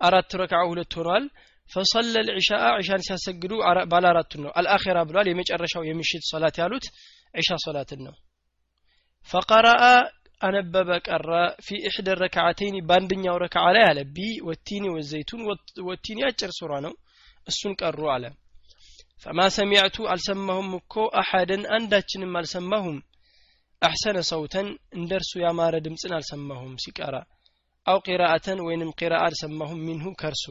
አራት ረክዓ ሁለት ሆኗል። فصلى العشاء ዒሻን ሲያሰግዱ ባለ አራቱን ነው። الآخرة ብሏል። የመጨረሻው የምሽት ሶላት ያሉት ዒሻ ሶላትን ነው فقرأ አነበበ ቀረ في إحدى الركعتين በአንደኛው ረክዓ ላይ አለ ب والتين والزيتون والتين አጭር ሱራ ነው እሱን ቀሩ አለ فما سمعت አልሰማሁም እኮ أحدا አንዳችንም አልሰማሁም أحسن صوتا እንደ እርሱ ያማረ ድምፅን አልሰማሁም ሲቀራ أو قراءة ወይንም قراءة አልሰማሁም منه ከርሱ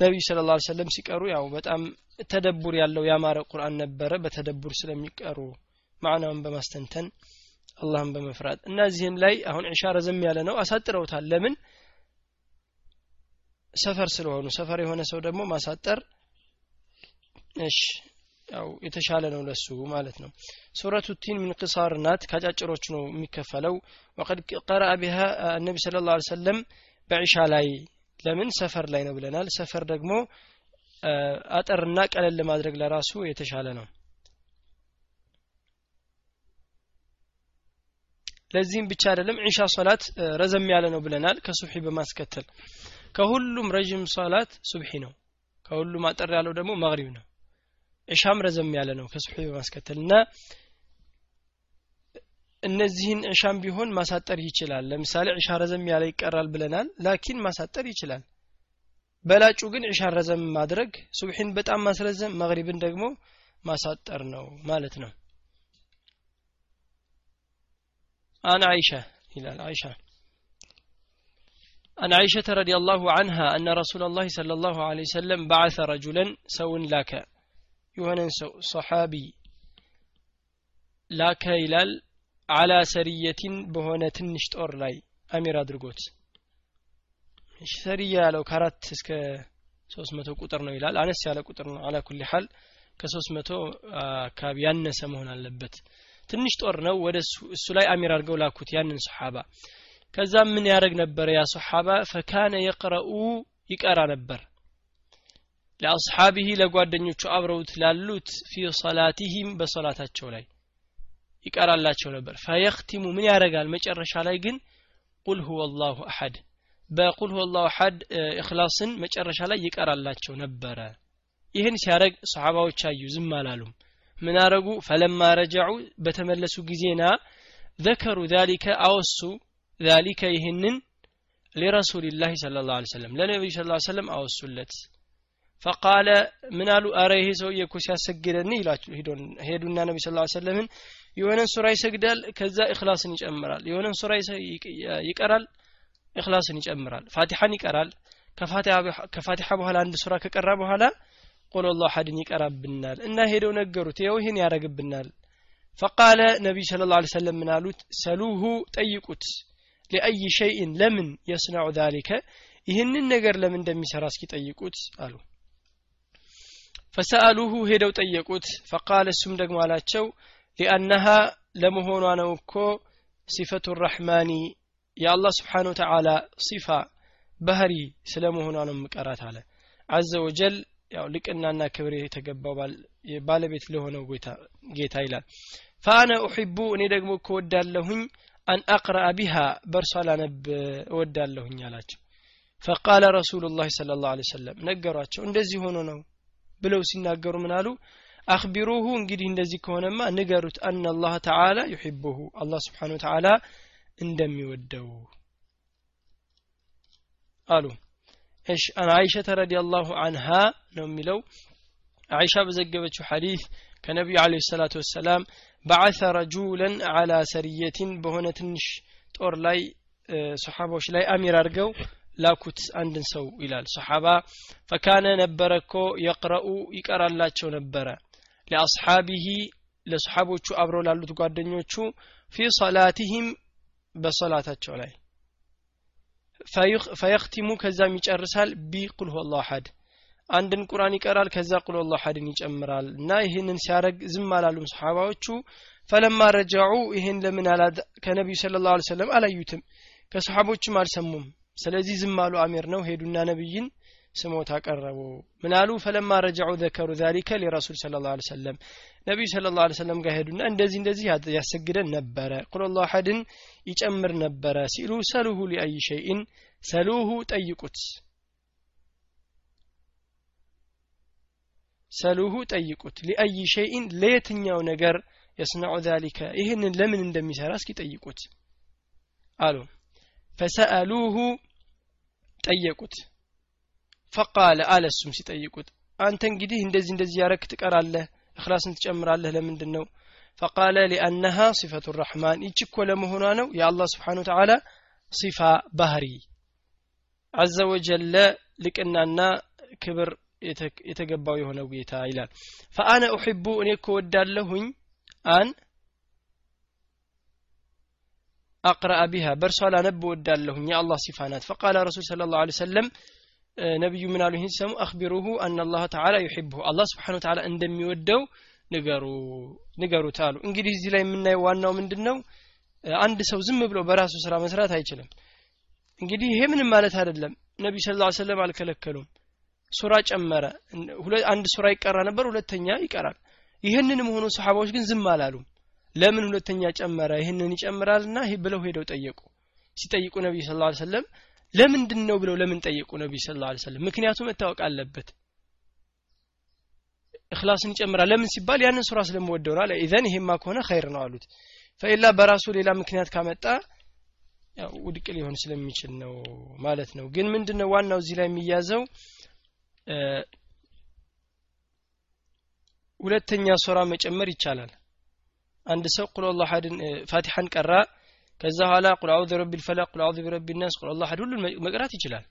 ነቢዩ صلى الله عليه وسلم ሲቀሩ ያው በጣም تدبر ያለው ያማረ ቁርአን ነበረ በ تدبر ስለሚቀሩ ማዕናውን በማስተንተን አላህን በመፍራት። እና እዚህም ላይ አሁን ዒሻ ረዘም ያለ ነው። አሳጥረውታል። ለምን? ሰፈር ስለሆኑ። ሰፈር የሆነ ሰው ደግሞ ማሳጠር እሺ ያው የተሻለ ነው ለሱ ማለት ነው። سورة التين ምን قصار ናት። ካጫጭሮች ነው የሚከፈለው። ወቀድ ቀረአ ቢሃ ነቢ ስለ ላ ሰለም በዒሻ ላይ ለምን? ሰፈር ላይ ነው ብለናል። ሰፈር ደግሞ አጠርና ቀለል ለማድረግ ለራሱ የተሻለ ነው ለዚህም ብቻ አይደለም ዒሻ ሶላት ረዘም ያለ ነው ብለናል ከሱብሒ በማስከተል። ከሁሉም ረዥም ሶላት ሱብሒ ነው። ከሁሉም አጠር ያለው ደግሞ መግሪብ ነው። ዒሻም ረዘም ያለ ነው ከሱብሒ በማስከተል እና እነዚህን ዒሻም ቢሆን ማሳጠር ይችላል። ለምሳሌ ዒሻ ረዘም ያለ ይቀራል ብለናል ላኪን ማሳጠር ይችላል። በላጩ ግን ዒሻ ረዘም ማድረግ ሱብሒን በጣም ማስረዘም መግሪብን ደግሞ ማሳጠር ነው ማለት ነው عن عائشة إلى عائشة عن عائشة رضي الله عنها أن رسول الله صلى الله عليه وسلم بعث رجلا سو لك يهنا صحابي لاك ይላል አላ ሰሪየቲን በሆነ ትንሽ ጦር ላይ አሚር አድርጎት ሰሪያ ያለው ከአራት እስከ ሶስት መቶ ቁጥር ነው ይላል አነስ ያለ ቁጥር ነው አላ ኩል ሐል ከሶስት መቶ አካባቢ ያነሰ መሆን አለበት ትንሽ ጦር ነው። ወደ እሱ ላይ አሚር አድርገው ላኩት ያንን ሰሓባ። ከዛም ምን ያደረግ ነበረ ያ ሰሓባ? ፈካነ የቅረኡ ይቀራ ነበር። ለአስሓቢህ ለጓደኞቹ አብረውት ላሉት ፊ ሰላቲሂም በሶላታቸው ላይ ይቀራላቸው ነበር። ፈየክቲሙ ምን ያደርጋል? መጨረሻ ላይ ግን ቁል ሁወ ላሁ አሐድ በቁል ሁወ ላሁ አሐድ እክላስን መጨረሻ ላይ ይቀራላቸው ነበረ። ይህን ሲያደረግ ሰሓባዎች አዩ ዝም አላሉም ምን አረጉ? ፈለማ ረጃዑ በተመለሱ ጊዜና ዘከሩ ዛሊከ አወሱ ዛሊከ ይህንን ሊረሱልላህ ስለ ላ ሰለም ለነቢዩ ስ ሰለም አወሱለት። ፈቃለ ምን አሉ? አረ ይሄ ሰውዬ እኮ ሲያሰግደን ይላችሁ ሄዱና ነቢ ስ ሰለምን የሆነን ሱራ ይሰግዳል ከዛ እክላስን ይጨምራል። የሆነን ሱራ ይቀራል እክላስን ይጨምራል። ፋቲሐን ይቀራል። ከፋቲሐ በኋላ አንድ ሱራ ከቀራ በኋላ ቆሎ ላሁ ሐድን ይቀራብናል እና ሄደው ነገሩት። ይኸው ይህን ያደረግብናል ፈቃለ ነቢዩ ስለ ላ ሰለም ምን አሉት? ሰሉሁ ጠይቁት። ሊአይ ሸይን ለምን የስናዑ ዛሊከ? ይህንን ነገር ለምን እንደሚሰራ እስኪ ጠይቁት አሉ። ፈሰአሉሁ ሄደው ጠየቁት። ፈቃለ እሱም ደግሞ አላቸው ሊአነሃ ለመሆኗ ነው እኮ ሲፈቱ ራሕማኒ የአላህ ስብሓን ወተዓላ ሲፋ ባህሪ ስለ መሆኗ ነው ምቀራት አለ። አዘ ወጀል ያው ልቅናና ክብር የተገባው ባለቤት ለሆነው ጌታ ይላል። ፈአነ ኡሒቡ እኔ ደግሞ ከወዳለሁኝ አን አቅረአ ቢሃ በእርሷ ላነብ እወዳለሁኝ አላቸው። ፈቃለ ረሱሉ ላህ ስለ ላሁ ሰለም ነገሯቸው እንደዚህ ሆኖ ነው ብለው ሲናገሩ ምን አሉ? አክቢሩሁ እንግዲህ እንደዚህ ከሆነማ ንገሩት አና አላህ ተዓላ ዩሒቡሁ አላህ ስብሓን ተዓላ እንደሚወደው አሉ እሺ አን አይሸተ ረዲየላሁ አንሃ ነው የሚለው። አይሻ በዘገበችው ሐዲስ ከነቢዩ አለ ሰላቱ ወሰላም በዓተ ረጁለን አላ ሰሪየቲን በሆነ ትንሽ ጦር ላይ ሰሓባዎች ላይ አሚር አድርገው ላኩት አንድን ሰው ይላል ሰሓባ። ፈካነ ነበረ እኮ የቅረኡ ይቀራላቸው ነበረ ለአስሓቢሂ ለሰሓቦቹ አብረው ላሉት ጓደኞቹ ፊ ሰላቲህም በሰላታቸው ላይ ፈየክቲሙ ከዛም ይጨርሳል። ቢቁል ሁ አላሁ አሐድ። አንድን ቁርአን ይቀራል ከዛ ቁል አላሁ አሐድን ይጨምራል። እና ይህንን ሲያረግ ዝም አላሉም ሰሓባዎቹ። ፈለማ ረጃዑ ይህን ለምን ከነቢዩ ስለ ላሁ ሰለም አላዩትም? ከሰሓቦችም አልሰሙም። ስለዚህ ዝም አሉ አሚር ነው። ሄዱና ነቢይን ስሞት አቀረቡ ምን አሉ? ፈለማ ረጃዑ ዘከሩ ዛሊከ ሊረሱል ስለ ላ ሰለም ነቢዩ ስለ ላ ሰለም ጋር ሄዱና እንደዚህ እንደዚህ ያሰግደን ነበረ። ቁል ላሁ አሐድን ይጨምር ነበረ ሲሉ ሰሉሁ ሊአይ ሸይን ሰሉሁ ጠይቁት ሰሉሁ ጠይቁት። ሊአይ ሸይን ለየትኛው ነገር የስነዑ ዛሊከ? ይህንን ለምን እንደሚሰራ እስኪ ጠይቁት አሉ። ፈሰአሉሁ ጠየቁት ፈቃለ አለ እሱም ሲጠይቁት አንተ እንግዲህ እንደዚህ እንደዚህ ያረክ ትቀራለህ እክላስን ትጨምራለህ ለምንድን ነው ፈቃለ ሊአነሃ ሲፈቱ ራሕማን ይች እኮ ለመሆኗ ነው የአላህ ስብሓን ተዓላ ሲፋ ባህሪ አዘ ወጀለ ልቅናና ክብር የተገባው የሆነው ጌታ ይላል። ፈአነ ኡሕቡ እኔ እኮ ወዳለሁኝ አን አቅረአ ቢሃ በእርሷ ላነብ ወዳለሁኝ የአላህ ሲፋ ናት። ፈቃለ ረሱል ስለ ላሁ ሰለም ነቢዩ ምን አሉ? ይህን ሲሰሙ አክቢሩሁ አና አላህ ተዓላ ዩሕብሁ አላህ ስብሓን ተዓላ እንደሚወደው ንገሩ ንገሩት አሉ። እንግዲህ እዚህ ላይ የምናየው ዋናው ምንድን ነው አንድ ሰው ዝም ብሎ በራሱ ስራ መስራት አይችልም። እንግዲህ ይሄ ምንም ማለት አይደለም። ነቢዩ ስለ ላ ሰለም አልከለከሉም። ሱራ ጨመረ። አንድ ሱራ ይቀራ ነበር ሁለተኛ ይቀራል። ይህንንም ሆኖ ሰሓባዎች ግን ዝም አላሉም። ለምን ሁለተኛ ጨመረ? ይህንን ይጨምራልና ብለው ሄደው ጠየቁ። ሲጠይቁ ነቢዩ ስለ ሰለም ለምንድን ነው ብለው ለምን ጠየቁ ነቢዩ ስለ ላ ሰለም ምክንያቱም መታወቅ አለበት። እክላስን ይጨምራል። ለምን ሲባል ያንን ሱራ ስለምወደው ነው ኢዘን ይሄማ ከሆነ ኸይር ነው አሉት። ፈኢላ በራሱ ሌላ ምክንያት ካመጣ ያው ውድቅ ሊሆን ስለሚችል ነው ማለት ነው። ግን ምንድነው ዋናው እዚህ ላይ የሚያዘው? ሁለተኛ ሱራ መጨመር ይቻላል። አንድ ሰው قل الله ፋቲሐን ቀራ ከዛ በኋላ قل أعوذ برب الفلق قل أعوذ برب الناس قل الله ሁሉን መቅራት ይችላል።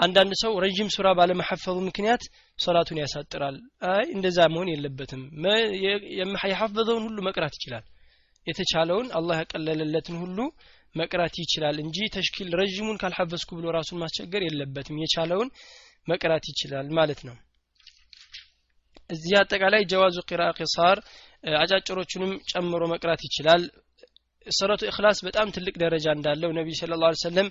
አንዳንድ ሰው ረዥም ሱራ ባለመሐፈዙ ምክንያት ሶላቱን ያሳጥራል። አይ እንደዛ መሆን የለበትም። የሐፈዘውን ሁሉ መቅራት ይችላል። የተቻለውን አላህ ያቀለለለትን ሁሉ መቅራት ይችላል እንጂ ተሽኪል ረዥሙን ካልሐፈዝኩ ብሎ ራሱን ማስቸገር የለበትም። የቻለውን መቅራት ይችላል ማለት ነው። እዚህ አጠቃላይ ጀዋዙ ቂራ ቂሳር አጫጭሮቹንም ጨምሮ መቅራት ይችላል ሰረቱ እክላስ በጣም ትልቅ ደረጃ እንዳለው ነቢይ ስለ ላ ሰለም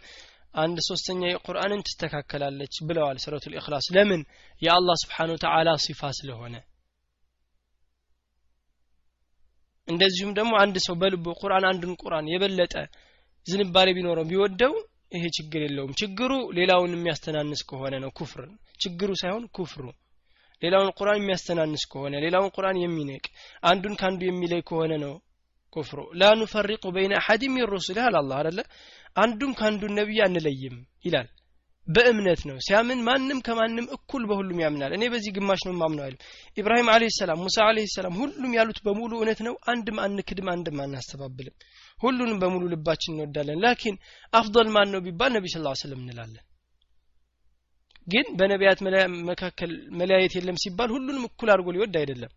አንድ ሶስተኛ የቁርአንን ትስተካከላለች ብለዋል ሰረቱ ልእክላስ ለምን? የአላህ ስብሓን ተዓላ ሲፋ ስለሆነ። እንደዚሁም ደግሞ አንድ ሰው በልቡ ቁርአን አንድን ቁርአን የበለጠ ዝንባሌ ቢኖረው ቢወደው ይሄ ችግር የለውም። ችግሩ ሌላውን የሚያስተናንስ ከሆነ ነው ኩፍር። ችግሩ ሳይሆን ኩፍሩ። ሌላውን ቁርአን የሚያስተናንስ ከሆነ ሌላውን ቁርአን የሚንቅ አንዱን ከአንዱ የሚለይ ከሆነ ነው ኩፍሩ። ላ ኑፈሪቁ በይነ አሐድ ሚን ሩሱልህ አለ አላህ አደለ አንዱን ከአንዱ ነቢይ አንለይም ይላል። በእምነት ነው። ሲያምን ማንም ከማንም እኩል በሁሉም ያምናል። እኔ በዚህ ግማሽ ነው ማምነው አይልም። ኢብራሂም አለህ ሰላም ሙሳ አለህ ሰላም ሁሉም ያሉት በሙሉ እውነት ነው። አንድም አንክድም አንድም አናስተባብልም። ሁሉንም በሙሉ ልባችን እንወዳለን። ላኪን አፍضል ማን ነው ቢባል ነቢ ስ ስለም እንላለን። ግን በነቢያት መካከል መለያየት የለም ሲባል ሁሉንም እኩል አድርጎ ሊወድ አይደለም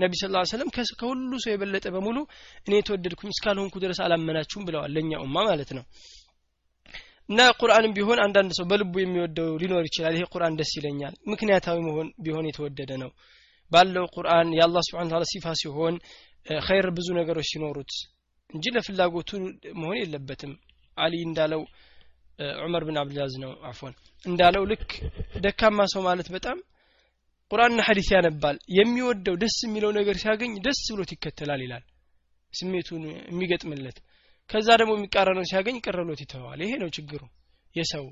ነቢ ስ ሰለም ከሁሉ ሰው የበለጠ በሙሉ እኔ የተወደድኩኝ እስካልሆንኩ ድረስ አላመናችሁም ብለዋል ለእኛ ኡማ ማለት ነው። እና ቁርአንም ቢሆን አንዳንድ ሰው በልቡ የሚወደው ሊኖር ይችላል። ይሄ ቁርአን ደስ ይለኛል። ምክንያታዊ መሆን ቢሆን የተወደደ ነው። ባለው ቁርአን የአላህ ስብሓን ታላ ሲፋ ሲሆን ኸይር ብዙ ነገሮች ሲኖሩት እንጂ ለፍላጎቱ መሆን የለበትም። አሊ እንዳለው ዑመር ብን አብድልያዝ ነው። አፎን እንዳለው ልክ ደካማ ሰው ማለት በጣም ቁርአንና ሐዲስ ያነባል። የሚወደው ደስ የሚለው ነገር ሲያገኝ ደስ ብሎት ይከተላል ይላል። ስሜቱን የሚገጥምለት። ከዛ ደግሞ የሚቃረነው ሲያገኝ ቅርሎት ይተዋል ይሄ ነው ችግሩ። የሰው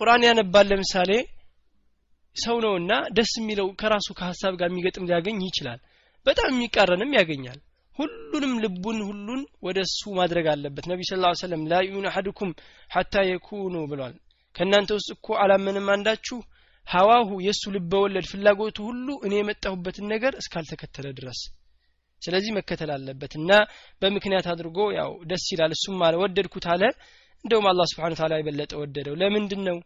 ቁርአን ያነባል ለምሳሌ ሰው ነውና ደስ የሚለው ከራሱ ከሀሳብ ጋር የሚገጥም ሊያገኝ ይችላል። በጣም የሚቃረንም ያገኛል። ሁሉንም ልቡን ሁሉን ወደ እሱ ማድረግ አለበት። ነቢ ስ ሰለም ላ ዩሚኑ አሐድኩም ሐታ የኩኑ ብሏል። ከእናንተ ውስጥ እኮ አላመንም አንዳችሁ ሀዋሁ የእሱ ልበወለድ ፍላጎቱ ሁሉ እኔ የመጣሁበትን ነገር እስካልተከተለ ድረስ። ስለዚህ መከተል አለበት እና በምክንያት አድርጎ ያው ደስ ይላል እሱም አለ ወደድኩት አለ። እንደውም አላህ ስብሓን ታላ የበለጠ ወደደው። ለምንድን ነው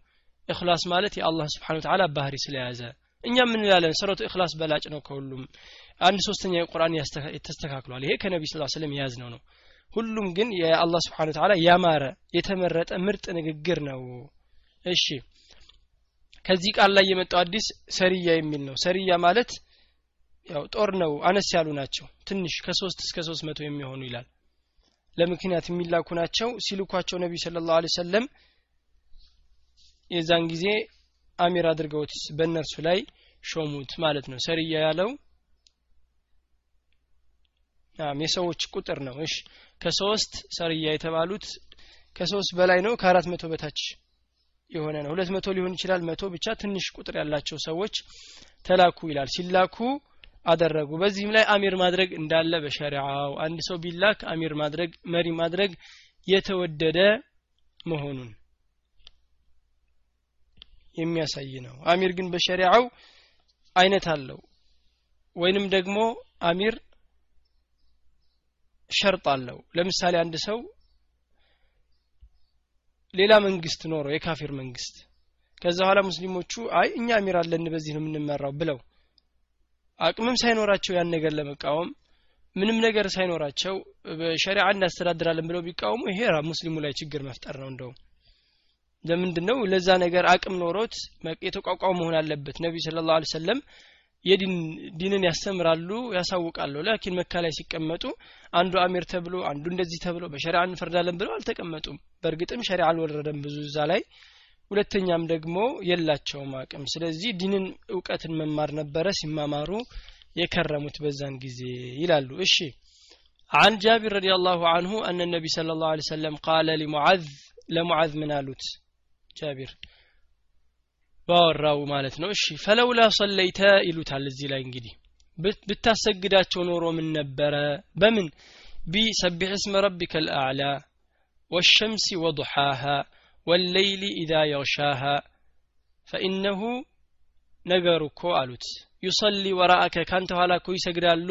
እክላስ ማለት የአላህ ስብሓን ታላ ባህሪ ስለያዘ። እኛ ምን እንላለን? ሰረቱ እክላስ በላጭ ነው ከሁሉም። አንድ ሶስተኛ የቁርአን ተስተካክሏል። ይሄ ከነቢ ስ ስለም የያዝ ነው ነው። ሁሉም ግን የአላህ ስብሓን ታላ ያማረ የተመረጠ ምርጥ ንግግር ነው። እሺ ከዚህ ቃል ላይ የመጣው አዲስ ሰሪያ የሚል ነው። ሰሪያ ማለት ያው ጦር ነው አነስ ያሉ ናቸው። ትንሽ ከሶስት እስከ ሶስት መቶ የሚሆኑ ይላል። ለምክንያት የሚላኩ ናቸው። ሲልኳቸው ነቢዩ ስለ ላሁ ሰለም የዛን ጊዜ አሚር አድርገውት በእነርሱ ላይ ሾሙት ማለት ነው። ሰሪያ ያለው የሰዎች ቁጥር ነው። እሺ ከሶስት ሰርያ የተባሉት ከሶስት በላይ ነው። ከአራት መቶ በታች የሆነ ነው። ሁለት መቶ ሊሆን ይችላል። መቶ ብቻ ትንሽ ቁጥር ያላቸው ሰዎች ተላኩ ይላል። ሲላኩ አደረጉ። በዚህም ላይ አሚር ማድረግ እንዳለ በሸሪዓው አንድ ሰው ቢላክ አሚር ማድረግ መሪ ማድረግ የተወደደ መሆኑን የሚያሳይ ነው። አሚር ግን በሸሪዓው አይነት አለው። ወይንም ደግሞ አሚር ሸርጥ አለው። ለምሳሌ አንድ ሰው ሌላ መንግስት ኖሮ የካፊር መንግስት። ከዛ በኋላ ሙስሊሞቹ አይ እኛ አሚር አለን በዚህ ነው የምንመራው ብለው አቅምም ሳይኖራቸው ያን ነገር ለመቃወም ምንም ነገር ሳይኖራቸው በሸሪዓ እናስተዳድራለን ብለው ቢቃወሙ ይሄ ሙስሊሙ ላይ ችግር መፍጠር ነው እንደውም። ለምንድን ለዛ ነገር አቅም ኖሮት የተቋቋሙ መሆን አለበት። ነቢ ስለ ላሁ ሰለም የዲን ዲንን ያስተምራሉ ያሳውቃሉ ላኪን መካ ላይ ሲቀመጡ አንዱ አሚር ተብሎ አንዱ እንደዚህ ተብሎ በሸሪዓ እንፈርዳለን ብለው አልተቀመጡም በእርግጥም ሸሪዓ አልወረደም ብዙ እዛ ላይ ሁለተኛም ደግሞ የላቸውም አቅም ስለዚህ ዲንን እውቀትን መማር ነበረ ሲማማሩ የከረሙት በዛን ጊዜ ይላሉ እሺ عن جابر رضي الله عنه أن النبي صلى الله عليه وسلم قال لمعذ لمعذ من آلوت جابر ባወራው ማለት ነው። እሺ ፈለውላ ሰለይተ ይሉታል እዚህ ላይ እንግዲህ። ብታሰግዳቸው ኖሮ ምን ነበረ? በምን? ቢሰቢሕ እስመ ረቢከ ልአዕላ والشمس وضحاها والليل إذا يغشاها فإنه ነገሩኮ አሉት። ዩሰሊ ወራአከ ካንተ ኋላ እኮ ይሰግዳሉ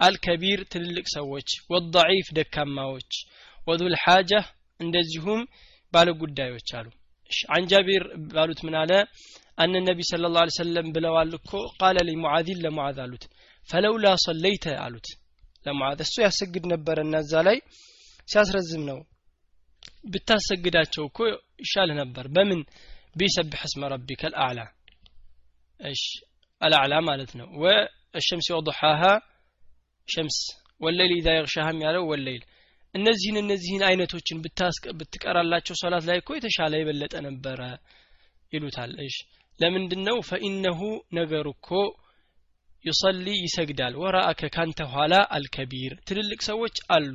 አልከቢር ትልልቅ ሰዎች። ወደዒፍ ደካማዎች። ወዱልሓጃ እንደዚሁም ባለጉዳዮች አሉ። عن جابر قالوا من على أن النبي صلى الله عليه وسلم بلوال قال لمعاذ لمعاذ قالت فلولا صليت قالت ለሙዓዝ እሱ ያሰግድ ነበር እና እዛ ላይ ሲያስረዝም ነው። ብታሰግዳቸው እኮ ይሻል ነበር። በምን? ቢሰብሕ እስመ ረቢከ አልአዕላ። አልአዕላ ማለት ነው። ወሸምስ ወضሓሃ ሸምስ ወለይል ኢዛ የግሻሃም ያለው ወለይል። እነዚህን እነዚህን አይነቶችን ብትቀራላቸው ሶላት ላይ እኮ የተሻለ የበለጠ ነበረ ይሉታል። እሺ ለምንድን ነው ፈኢነሁ ነገሩ እኮ ዩሰሊ ይሰግዳል። ወራአከ ካንተ ኋላ አልከቢር። ትልልቅ ሰዎች አሉ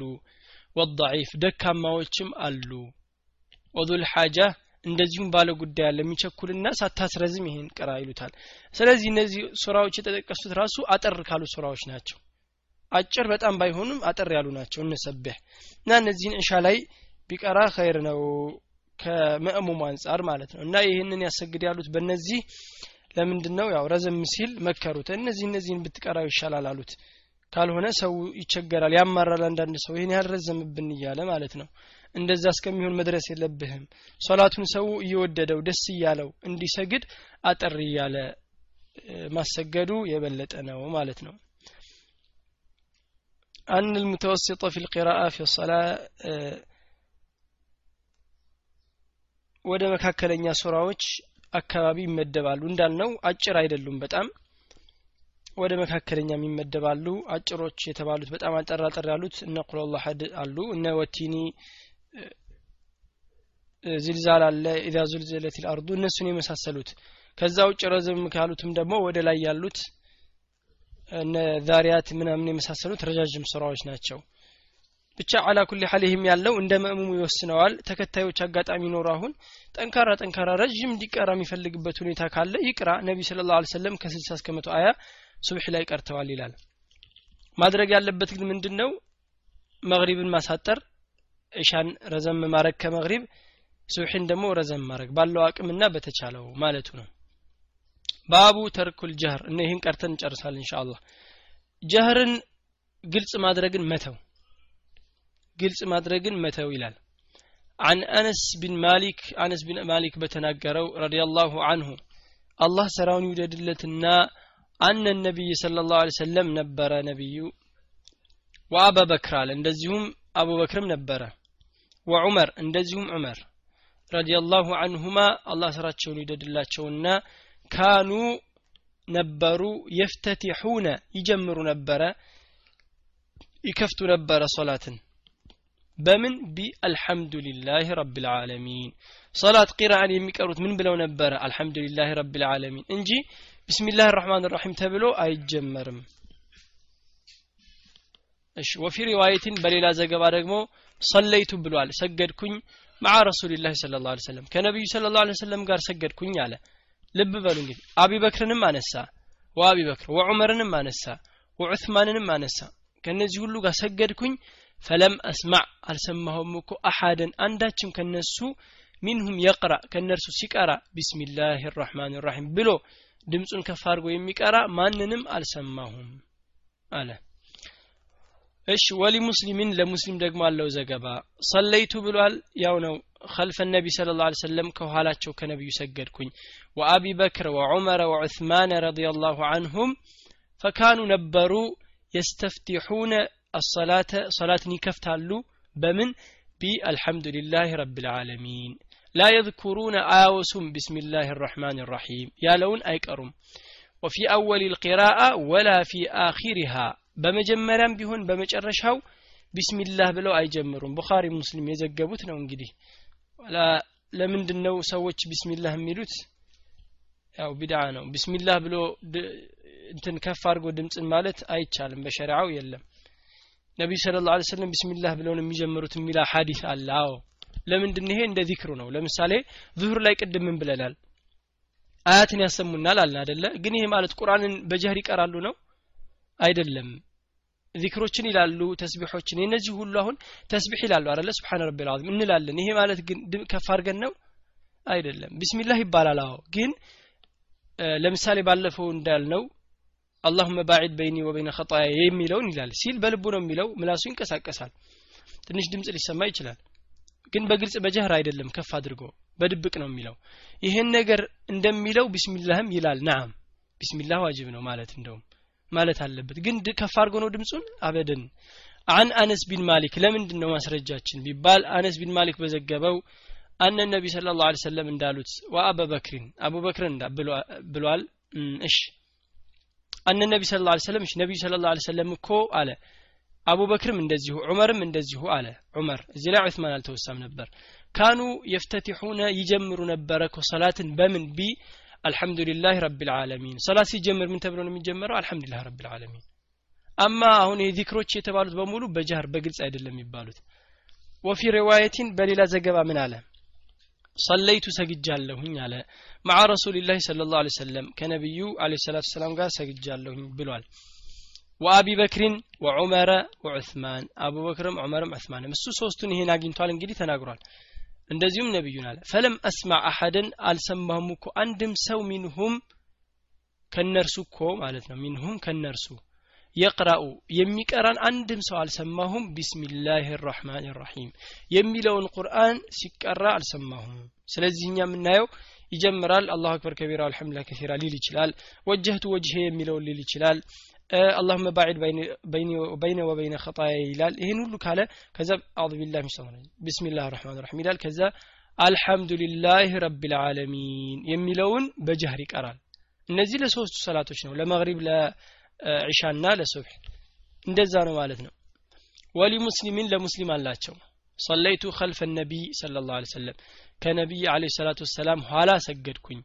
ወضዒፍ ደካማዎችም አሉ። ወዙል ሓጃ እንደዚሁም ባለ ጉዳይ አለ። የሚቸኩልና ሳታስረዝም ይሄን ቅራ ይሉታል። ስለዚህ እነዚህ ሱራዎች የተጠቀሱት ራሱ አጠር ካሉ ሱራዎች ናቸው አጭር በጣም ባይሆኑም አጠር ያሉ ናቸው። እንሰብህ እና እነዚህን እንሻ ላይ ቢቀራ ኸይር ነው ከመእሙሙ አንጻር ማለት ነው። እና ይህንን ያሰግድ ያሉት በእነዚህ ለምንድን ነው ያው ረዘም ሲል መከሩት። እነዚህ እነዚህን ብትቀራው ይሻላል አሉት። ካልሆነ ሰው ይቸገራል ያማራል አንዳንድ ሰው። ይህን ያልረዘምብን እያለ ማለት ነው። እንደዛ እስከሚሆን መድረስ የለብህም። ሶላቱን ሰው እየወደደው ደስ እያለው እንዲሰግድ አጠር እያለ ማሰገዱ የበለጠ ነው ማለት ነው أن المتوسط في القراءة في الصلاة ወደ መካከለኛ ሱራዎች አካባቢ ይመደባሉ እንዳልነው አጭር አይደሉም በጣም ወደ መካከለኛም ይመደባሉ አጭሮች የተባሉት በጣም አጠር አጠር ያሉት እነ ቁልላ ሐድ አሉ እነ ወቲኒ ዝልዛል አለ ኢዛ ዙልዝለት ልአርዱ እነሱን የመሳሰሉት ከዛ ውጭ ረዘም ካሉትም ደግሞ ወደ ላይ ያሉት እነ ዛሪያት ምናምን የመሳሰሉት ረጃጅም ስራዎች ናቸው። ብቻ አላ ኩል ሐል ይህም ያለው እንደ መእሙሙ ይወስነዋል። ተከታዮች አጋጣሚ ኖሩ አሁን ጠንካራ ጠንካራ ረዥም እንዲቀራ የሚፈልግበት ሁኔታ ካለ ይቅራ ነቢ ስለ ላ ሰለም ከ60 እስከ መቶ አያ ሱብሒ ላይ ቀርተዋል ይላል። ማድረግ ያለበት ግን ምንድን ነው መግሪብን ማሳጠር እሻን ረዘም ማድረግ ከመግሪብ ሱብሒን ደግሞ ረዘም ማድረግ ባለው አቅምና በተቻለው ማለቱ ነው ባቡ ተርኩል ጀህር እና ይህን ቀርተን እንጨርሳል እንሻአላህ ጀህርን ግልጽ ማድረግን መተው ግልጽ ማድረግን መተው ይላል عن أنس بن مالك أنس بن مالك بتناقروا رضي الله عنه الله سراون يوجد لتنا أن النبي صلى الله عليه وسلم نبر نبي وأبا بكر እንደዚሁም አቡ በክርም ነበረ ወዑመር እንደዚሁም ዑመር ረዲየላሁ አንሁማ አላህ ስራቸውን ይደድላቸውና ካኑ ነበሩ የፍተቲሑነ ይጀምሩ ነበረ ይከፍቱ ነበረ ሶላትን በምን ቢአልሐምዱሊላህ ረቢልዓለሚን ሶላት ቂራአን የሚቀሩት ምን ብለው ነበረ አልሐምዱሊላህ ረቢልዓለሚን እንጂ ቢስሚላህ ራሕማን ራሒም ተብሎ አይጀመርም እሺ ወፊ ሪዋየትን በሌላ ዘገባ ደግሞ ሰለይቱ ብሏል ሰገድኩኝ መዓ ረሱልላህ ስለ ላ ሰለም ከነቢዩ ስለ ላ ሰለም ጋር ሰገድኩኝ አለ ልብ በሉ እንግዲህ። አቢ በክርንም አነሳ ወአቢ በክር ወዑመርንም አነሳ ወዑትማንንም አነሳ። ከነዚህ ሁሉ ጋር ሰገድኩኝ ፈለም አስማዕ አልሰማሁም እኮ አሐደን አንዳችም ከነሱ ሚንሁም የቅራ። ከነርሱ ሲቀራ ቢስሚላህ ራሕማን ራሒም ብሎ ድምፁን ከፍ አድርጎ የሚቀራ ማንንም አልሰማሁም አለ። እሺ ወሊ ሙስሊሚን ለሙስሊም ደግሞ አለው ዘገባ። ሰለይቱ ብሏል። ያው ነው خلف النبي صلى الله عليه وسلم ከኋላቸው ከነብዩ ሰገድኩኝ ወአቢ በክር ወዑመር ወዑስማን ረዲየላሁ ዐንሁም ፈካኑ ነበሩ የስተፍቲሑነ አሰላተ ሰላትን ይከፍታሉ በምን بالحمد لله رب العالمين لا يذكرون آوسم بسم الله الرحمن الرحيم يا لون أيكرم وفي أول القراءة ولا في آخرها بمجمرا بهن بمجرشها بسم الله بلو أيجمرون بخاري مسلم يزقبوتنا ونجده ለምንድን ነው ሰዎች ቢስሚላህ የሚሉት? ያው ቢድዓ ነው። ቢስሚላህ ብሎ እንትን ከፍ አድርጎ ድምፅን ማለት አይቻልም በሸሪዓው የለም። ነቢዩ ስለ ላ ስለም ቢስሚላህ ብለው ነው የሚጀምሩት የሚላ ሀዲስ አለ። አዎ። ለምንድን ይሄ እንደ ዚክሩ ነው? ለምሳሌ ዙሁር ላይ ቅድም ምን ብለናል? አያትን ያሰሙናል አልን አደለ ግን ይሄ ማለት ቁርአንን በጀህር ይቀራሉ ነው? አይደለም ዚክሮችን ይላሉ ተስቢሖችን። የነዚህ ሁሉ አሁን ተስቢሕ ይላሉ አለ ስብሓን ረቢ ልዓዚም እንላለን። ይሄ ማለት ግን ከፍ አድርገን ነው? አይደለም። ቢስሚላህ ይባላል። አዎ። ግን ለምሳሌ ባለፈው እንዳልነው አላሁመ ባዒድ በይኒ ወበይነ ኸጣያ የሚለውን ይላል ሲል በልቡ ነው የሚለው። ምላሱ ይንቀሳቀሳል። ትንሽ ድምፅ ሊሰማ ይችላል። ግን በግልጽ በ جهر አይደለም ከፍ አድርጎ በድብቅ ነው የሚለው። ይሄን ነገር እንደሚለው بسم الله ም ይላል። نعم። بسم الله ዋጅብ ነው ማለት እንደውም ማለት አለበት። ግን ከፍ አድርጎ ነው ድምፁን? أبدا عن أنس بن مالك ለምንድን ነው ማስረጃችን ቢባል አነስ ቢን ማሊክ በዘገበው أن النبي صلى الله عليه وسلم እንዳሉት وأبا بكر አቡበክርን ብሏል። እሺ أن النبي صلى الله عليه وسلم እሺ ነቢዩ صلى الله عليه وسلم እኮ አለ። አቡበክርም እንደዚሁ ዑመርም እንደዚሁ አለ። ዑመር እዚህ ላይ ዑስማን አልተወሳም ነበር። كانوا يفتتحون ይጀምሩ ነበረ እኮ ሰላትን በምን? ب الحمد لله رب العالمين ሰላት ሲጀምር ምን ተብሎ ነው የሚጀመረው? الحمد لله رب العالمين أما አሁን የዚክሮች የተባሉት በሙሉ በ جهر በግልጽ አይደለም የሚባሉት። وفي رواية በሌላ ዘገባ ምን አለ? صليت ሰግጃለሁኝ አለ። مع رسول الله صلى الله عليه وسلم ከነቢዩ عليه الصلاة والسلام ጋር ሰግጃለሁኝ ብሏል። ወአቢ በክሪን ወዑመረ ወዑስማን አቡበክርም ዑመርም ዑስማንም እሱ ሶስቱን ይሄን አግኝቷል እንግዲህ ተናግሯል እንደዚሁም ነቢዩን አለ። ፈለም አስማ አሐደን አልሰማሁም እኮ አንድም ሰው ሚንሁም ከነርሱ እኮ ማለት ነው። ሚንሁም ከነርሱ የቅራኡ የሚቀራን አንድም ሰው አልሰማሁም። ቢስሚላህ ራሕማን ራሒም የሚለውን ቁርአን ሲቀራ አልሰማሁም። ስለዚህ እኛ የምናየው ይጀምራል። አላሁ አክበር ከቢራ አልሐምዱሊላህ ከሲራ ሊል ይችላል። ወጀህቱ ወጅሄ የሚለውን ሊል ይችላል اللهم باعد بيني وبين وبين خطايا ይላል ይህን ሁሉ ካለ ከዛ አዑዙ ቢላህ ሚን ሸይጣን ቢስሚላህ الرحمن الرحيم ይላል ከዛ አልሐምዱሊላህ ረቢል ዓለሚን የሚለውን በጀህር ይቀራል እነዚህ ለሶስቱ ሰላቶች ነው ለመግሪብ ለዒሻና ለሱብሕ እንደዛ ነው ማለት ነው ወሊ ሙስሊሚን ለሙስሊም አላቸው ሰለይቱ ከልፈ ነቢይ صلى الله عليه وسلم ከነቢይ عليه الصلاة والسلام ኋላ ሰገድኩኝ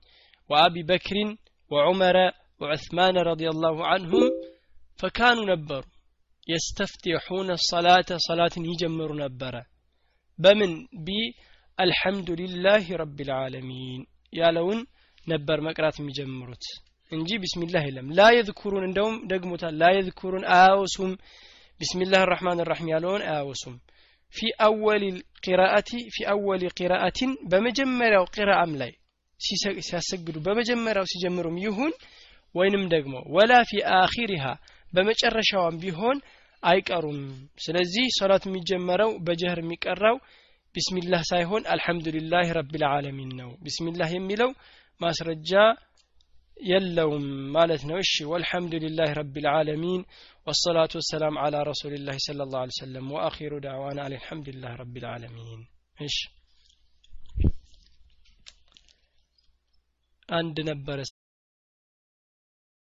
ወአቢ በክሪን ወዑመረ وعثمان رضي الله عنهم فكانوا ነበሩ يستفتحون الصلاة ሰላትን ይጀምሩ ነበረ በምን ب الحمد لله رب العالمين ያለውን ነበር መቅራት የሚጀምሩት እንጂ بسم الله የለም لا يذكرون እንደውም ደግሞታል ላ የذኩሩን አያወሱም ቢስሚላህ ራሕማን ራሒም ያለውን አያወሱም في أول قراءة في أول قراءة በመጀመሪያው ቂራአም ላይ ሲያሰግዱ በመጀመሪያው ሲጀምሩም ይሁን ወይንም ደግሞ ولا في آخرها በመጨረሻዋም ቢሆን አይቀሩም። ስለዚህ ሶላት የሚጀመረው በጀህር የሚቀራው بسم الله ሳይሆን الحمد لله رب العالمين ነው። بسم الله የሚለው ማስረጃ የለውም ማለት ነው። እሺ والحمد لله رب العالمين ወሰላቱ ወሰላም አላ ረሱሊላህ ስለ ላሁ ሰለም ወአኪሩ ዳዕዋና አልሐምዱሊላህ ረቢልዓለሚን እሺ አንድ ነበረ